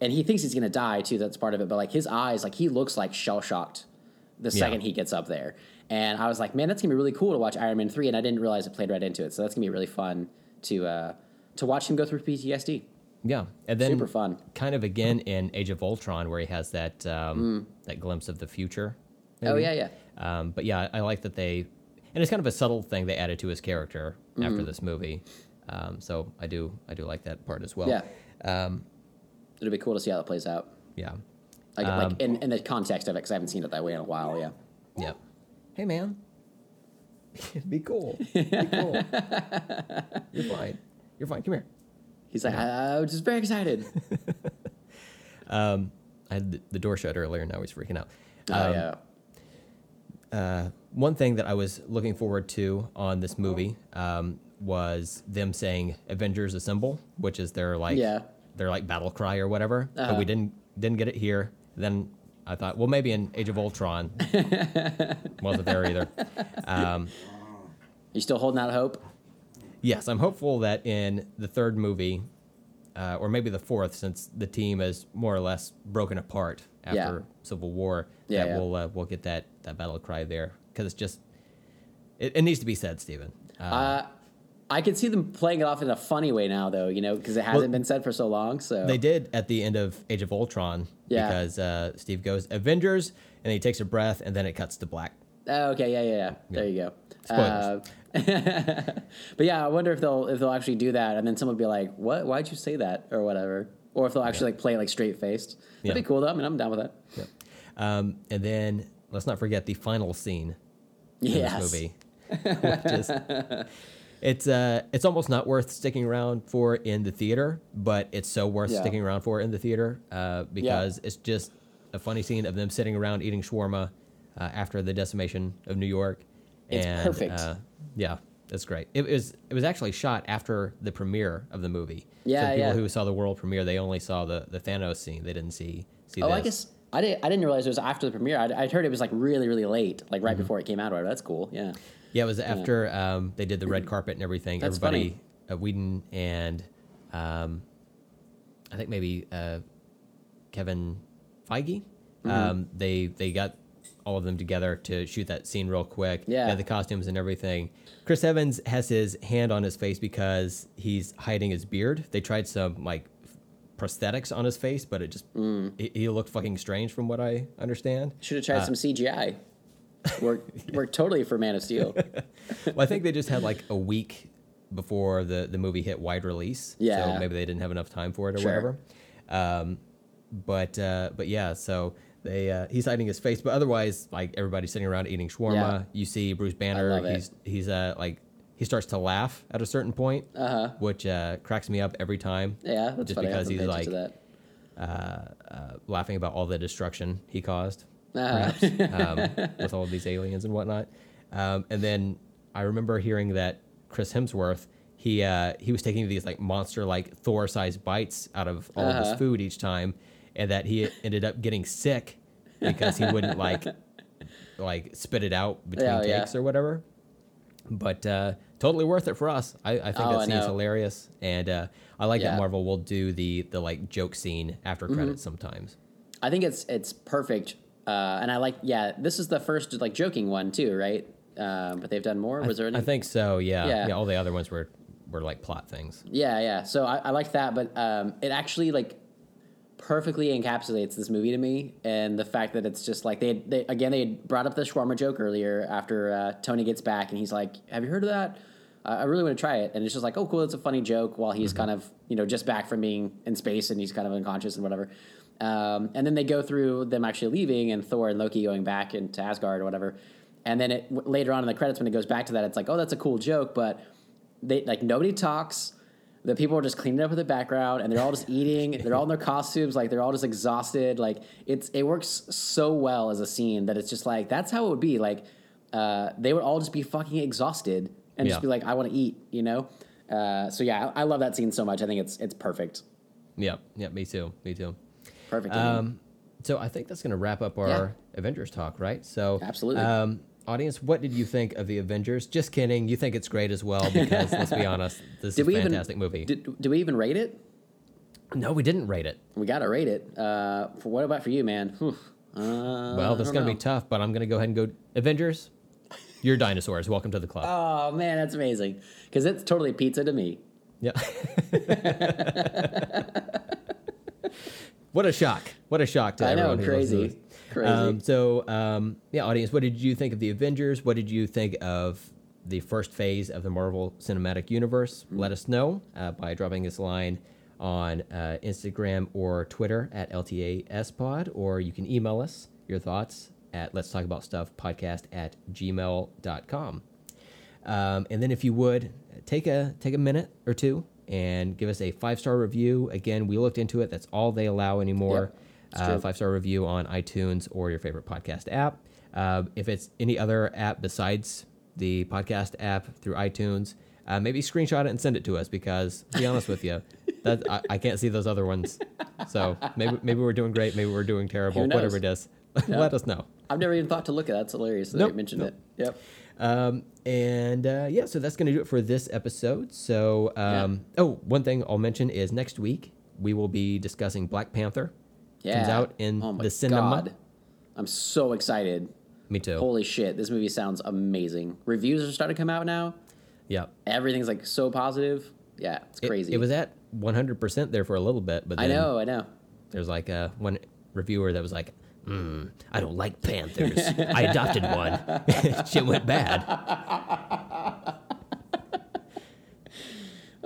and he thinks he's gonna die too that's part of it but like his eyes like he looks like shell shocked the Yeah. second he gets up there and i was like man that's gonna be really cool to watch iron man 3 and i didn't realize it played right into it so that's gonna be really fun to uh to watch him go through PTSD. Yeah, and then Super fun. Kind of again in Age of Ultron, where he has that um, that glimpse of the future. Oh yeah, yeah. Um, but yeah, I like that they, and it's kind of a subtle thing they added to his character Mm-hmm. after this movie. Um, so I do I do like that part as well. Yeah. Um, It'll be cool to see how that plays out. yeah. Like, Um, like in, in the context of it, because I haven't seen it that way in a while. Yeah. Yep. Hey man. *laughs* Be cool. Be cool. *laughs* You're fine. You're fine. Come here. He's like, I, I was just very excited. *laughs* Um, I had the- the door shut earlier. And now he's freaking out. oh Um, yeah. uh, one thing that I was looking forward to on this movie um, was them saying "Avengers Assemble," which is their like Yeah. their like battle cry or whatever. But Uh-huh. we didn't didn't get it here. Then I thought, well, maybe in Age of Ultron *laughs* wasn't there either. Um, You still holding out hope? yes, I'm hopeful that in the third movie, uh, or maybe the fourth, since the team is more or less broken apart after Yeah. Civil War, Yeah, that yeah. we'll uh, we'll get that that battle cry there because it's just it, it needs to be said, Stephen. Uh, Uh, I could see them playing it off in a funny way now, though. You know, because it hasn't been said for so long. So They did at the end of Age of Ultron Yeah. because uh, Steve goes Avengers and he takes a breath and then it cuts to black. Oh, okay, yeah, yeah, yeah. There you go. Uh, *laughs* but yeah, I wonder if they'll if they'll actually do that, and then someone will be like, "What? Why'd you say that?" or whatever. Or if they'll actually like play it like straight faced. That'd Yeah. be cool though. I mean, I'm down with that. Um, and then let's not forget the final scene in Yes. this movie, which is it's uh it's almost not worth sticking around for in the theater, but it's so worth Yeah. sticking around for in the theater uh, because it's just a funny scene of them sitting around eating shawarma uh, after the decimation of New York. It's and, perfect. Uh, yeah, that's great. It was it was actually shot after the premiere of the movie. Yeah, so people yeah. who saw the world premiere, they only saw the the Thanos scene. They didn't see see Oh, this. I guess I didn't. I didn't realize it was after the premiere. I'd, I'd heard it was like really, really late, like Mm-hmm. right before it came out. Or. That's cool. Yeah. Yeah, it was after um, they did the red carpet and everything. That's Everybody, uh, Whedon and um, I think maybe uh, Kevin Feige, Mm-hmm. um, they they got all of them together to shoot that scene real quick. Yeah. The costumes and everything. Chris Evans has his hand on his face because he's hiding his beard. They tried some like prosthetics on his face, but it just Mm. he, he looked fucking strange from what I understand. Should have tried some CGI. Worked worked totally for Man of Steel. *laughs* well, I think they just had like a week before the, the movie hit wide release. Yeah. So maybe they didn't have enough time for it or Sure. whatever. Um, but uh, but yeah, so they uh, he's hiding his face, but otherwise, like everybody's sitting around eating shawarma. Yeah. You see Bruce Banner. He's he's uh like he starts to laugh at a certain point, Uh-huh. which uh, cracks me up every time. Yeah, that's just funny. Because he's like uh, uh, laughing about all the destruction he caused. Perhaps, *laughs* um, with all of these aliens and whatnot. Um, and then I remember hearing that Chris Hemsworth, he uh, he was taking these like monster like Thor sized bites out of all of Uh-huh. his food each time, and that he ended up getting sick because he wouldn't *laughs* like like spit it out between Yeah, yeah. takes or whatever. But uh, totally worth it for us. I, I think Oh, that scene's hilarious, and uh, I like Yeah. that Marvel will do the the like joke scene after Mm-hmm. credits sometimes. I think it's it's perfect, uh, and I like. Yeah, this is the first like joking one too, right? Um, but they've done more. Was there any? I think so. Yeah. Yeah. yeah. All the other ones were were like plot things. Yeah, yeah. So I, I like that, but um, it actually like perfectly encapsulates this movie to me, and the fact that it's just like they, they again they had brought up the shawarma joke earlier after uh, Tony gets back, and he's like, "Have you heard of that? Uh, I really want to try it." And it's just like, "Oh, cool, it's a funny joke." While he's kind of you know just back from being in space and he's kind of unconscious and whatever. Um, and then they go through them actually leaving and Thor and Loki going back into Asgard or whatever. And then it, w- later on in the credits, when it goes back to that, it's like, oh, that's a cool joke, but they like nobody talks. The people are just cleaning up with the background, and they're all just *laughs* eating. they're all in their costumes, like they're all just exhausted. Like it's it works so well as a scene that it's just like that's how it would be. Like uh, they would all just be fucking exhausted and Yeah. just be like, I want to eat, you know. Uh, so yeah, I, I love that scene so much. I think it's it's perfect, Yep. Yep. Me too. Me too. Perfect. Um, so I think that's going to wrap up our Yeah. Avengers talk, right? So Absolutely. Um, audience, what did you think of the Avengers? Just kidding. You think it's great as well because let's be *laughs* honest, this did is a even fantastic movie. Did, did we even rate it? no, we didn't rate it. We got to rate it. Uh, for what about for you, man? Whew. Uh, Well, that's going to be tough, but I'm going to go ahead and go Avengers. You're dinosaurs. Welcome to the club. Oh man, that's amazing because it's totally pizza to me. Yeah. *laughs* *laughs* what a shock! What a shock to I know, everyone listens to crazy. Crazy. Um, so, um, yeah, audience, what did you think of the Avengers? What did you think of the first phase of the Marvel Cinematic Universe? Mm. Let us know uh, by dropping us a line on uh, Instagram or Twitter at LTASpod, or you can email us your thoughts at Let's Talk About Stuff podcast at gmail.com. Um, and then if you would take a take a minute or two and give us a five star review. Again, we looked into it. That's all they allow anymore. Yep, uh, five star review on iTunes or your favorite podcast app. Uh, if it's any other app besides the podcast app through iTunes, uh, maybe screenshot it and send it to us because, to be honest with you, *laughs* that I, I can't see those other ones. So maybe maybe we're doing great. Maybe we're doing terrible. Whatever it is, *laughs* let us know. I've never even thought to look at that. That's hilarious that Nope, you mentioned nope. it. Yep. Um, and uh, yeah, so that's going to do it for this episode. So, um, oh, one thing I'll mention is next week we will be discussing Black Panther. Yeah. Comes out in oh my the cinema. God. I'm so excited. Me too. Holy shit, this movie sounds amazing. Reviews are starting to come out now. yeah. Everything's like so positive. Yeah, it's crazy. It, was at 100% there for a little bit, but I know, I know. there's like uh, one reviewer that was like, mm, I don't like Panthers. I adopted one. *laughs* Shit went bad.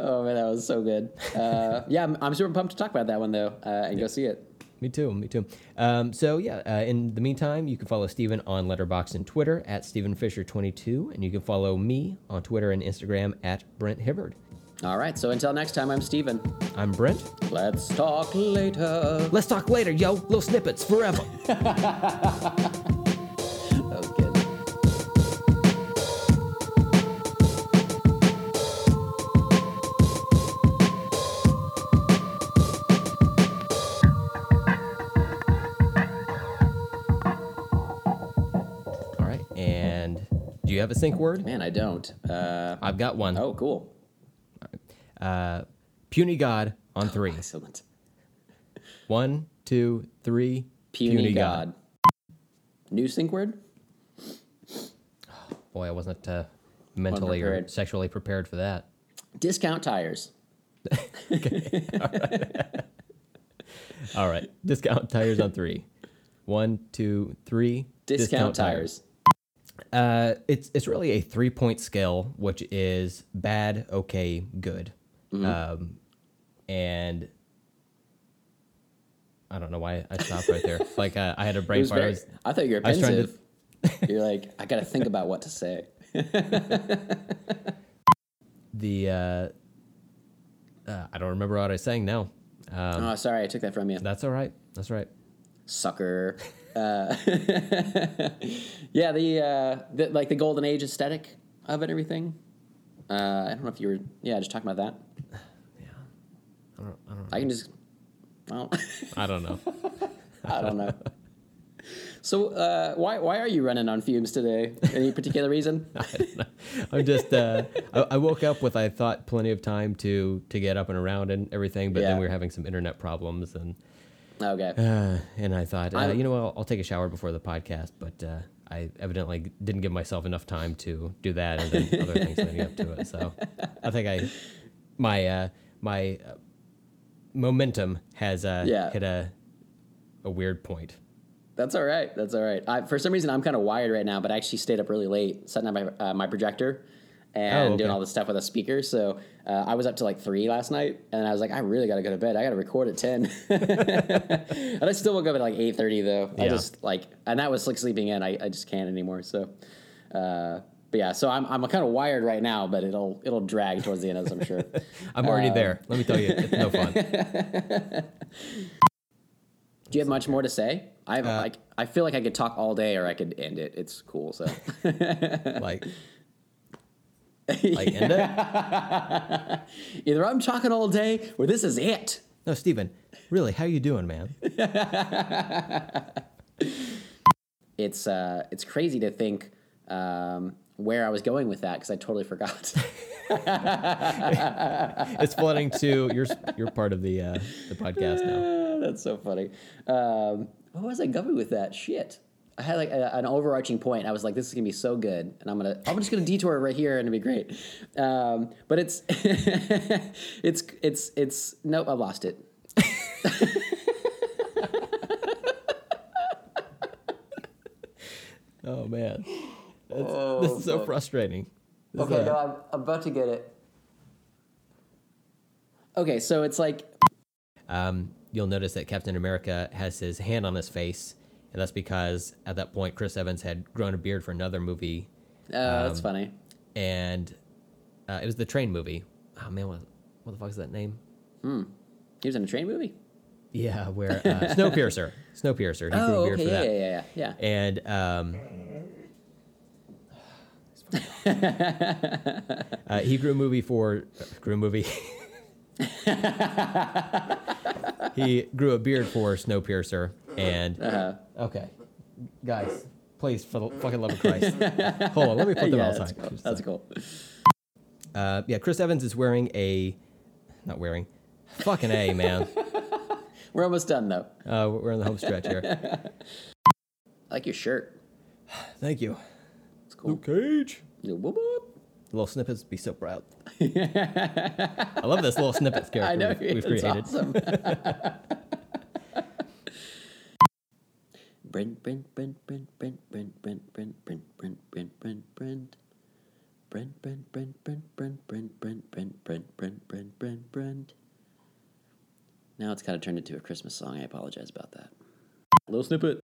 Oh man, that was so good. Uh, *laughs* yeah, I'm, I'm super pumped to talk about that one though, uh, and go see it. Me too. Me too. Um, so yeah. Uh, in the meantime, you can follow Stephen on Letterboxd and Twitter at Stephen Fisher 22 and you can follow me on Twitter and Instagram at Brent Hibbard. All right, so until next time, I'm Stephen. I'm Brent. Let's talk later. Let's talk later, yo. Little snippets forever. *laughs* That. All right. And do you have a sync word? Man, I don't. Uh, I've got one. oh, cool. Uh, puny God on three. Excellent. *laughs* One, two, three. Puny, God. New sync word? *sighs* Boy, I wasn't uh, mentally or sexually prepared for that. Discount tires. *laughs* All right. Discount tires on three. One, two, three. Discount, tires. Uh, it's it's really a three point scale, which is bad, okay, good, Mm-hmm. um, and I don't know why I stopped right there. *laughs* like uh, I had a brain fire. I was- I thought you were. I was trying to. You're like, I got to think about what to say. *laughs* the uh, uh, I don't remember what I was saying now. Um, oh, sorry, I took that from you. that's all right. That's all right. Sucker. Uh, *laughs* yeah, the, uh, the like the golden age aesthetic of it, everything. Uh, I don't know if you were, yeah, just talking about that. Yeah. I don't. I don't. I can just, well, *laughs* I don't know. I don't know. So, uh, why why are you running on fumes today? Any particular reason? *laughs* I'm just. Uh, I, I woke up with I thought plenty of time to to get up and around and everything, but Yeah. then we were having some internet problems and. Okay. Uh, and I thought, uh, you know what, I'll, I'll take a shower before the podcast, but uh, I evidently didn't give myself enough time to do that, and then other things leading up to it. So I think I, my uh, my uh, momentum has uh, Yeah. hit a a weird point. That's all right. That's all right. I, for some reason, I'm kind of wired right now, but I actually stayed up really late setting up my, uh, my projector and Oh, okay. doing all this stuff with a speaker. So uh, I was up to like three last night, and I was like, I really got to go to bed. I got to record at ten. *laughs* and I still woke up at like eight thirty though. I just like, and that was like sleeping in. I, I just can't anymore. So. Uh, but yeah, so I'm, I'm kind of wired right now, but it'll it'll drag towards the end of this, I'm sure. *laughs* I'm already Uh, there. Let me tell you, it's no fun. *laughs* Do you have much more to say? I have Uh, like I feel like I could talk all day, or I could end it. It's cool. So Like, *laughs* like end it. *laughs* either I'm talking all day, or this is it. No, Stephen, really, how you doing, man? *laughs* It's uh, it's crazy to think um, where I was going with that because I totally forgot. It's flooding to you're you're part of the uh, the podcast now. That's so funny. Um, what was I going with that? Shit. I had like a, an overarching point. I was like, "This is gonna be so good," and I'm gonna I'm just gonna detour right here, and it'll be great. Um, but it's *laughs* it's it's it's nope, I lost it. *laughs* Oh man, That's- this is so frustrating. This is Okay, no, I'm, I'm about to get it. Okay, so it's like um, you'll notice that Captain America has his hand on his face, and that's because at that point Chris Evans had grown a beard for another movie, that's Um, funny. and uh, it was the train movie. Oh man, what, what the fuck is that name? Hmm. He was in a train movie. Yeah, where uh, *laughs* Snowpiercer, Snowpiercer. He grew Oh, a beard okay, for yeah, that. yeah, yeah, yeah. And um, *laughs* uh, he grew a movie for grew a movie. *laughs* he grew a beard for Snowpiercer, and Uh-huh. okay, guys, please, for the fucking love of Christ, *laughs* hold on, let me put them yeah, outside. that's cool. That's cool. Uh, yeah, Chris Evans is wearing a, not wearing, fucking a man. *laughs* We're almost done though. Uh, we're in the home stretch here. *laughs* I like your shirt. Thank you. It's cool. Luke Cage. Yeah, whoop, whoop. Little snippets, be so proud. I love this little snippets character I know we've, we've created. awesome. Brent, Brent, Brent, Brent, Brent, Brent, Brent, Brent, Brent, Brent, Brent, Brent, Brent. Brent, Brent, Brent, Brent, Brent, Brent, Brent, Brent, Brent, Brent, Brent, Brent, Brent. Now it's kind of turned into a Christmas song. I apologize about that. Little snippet.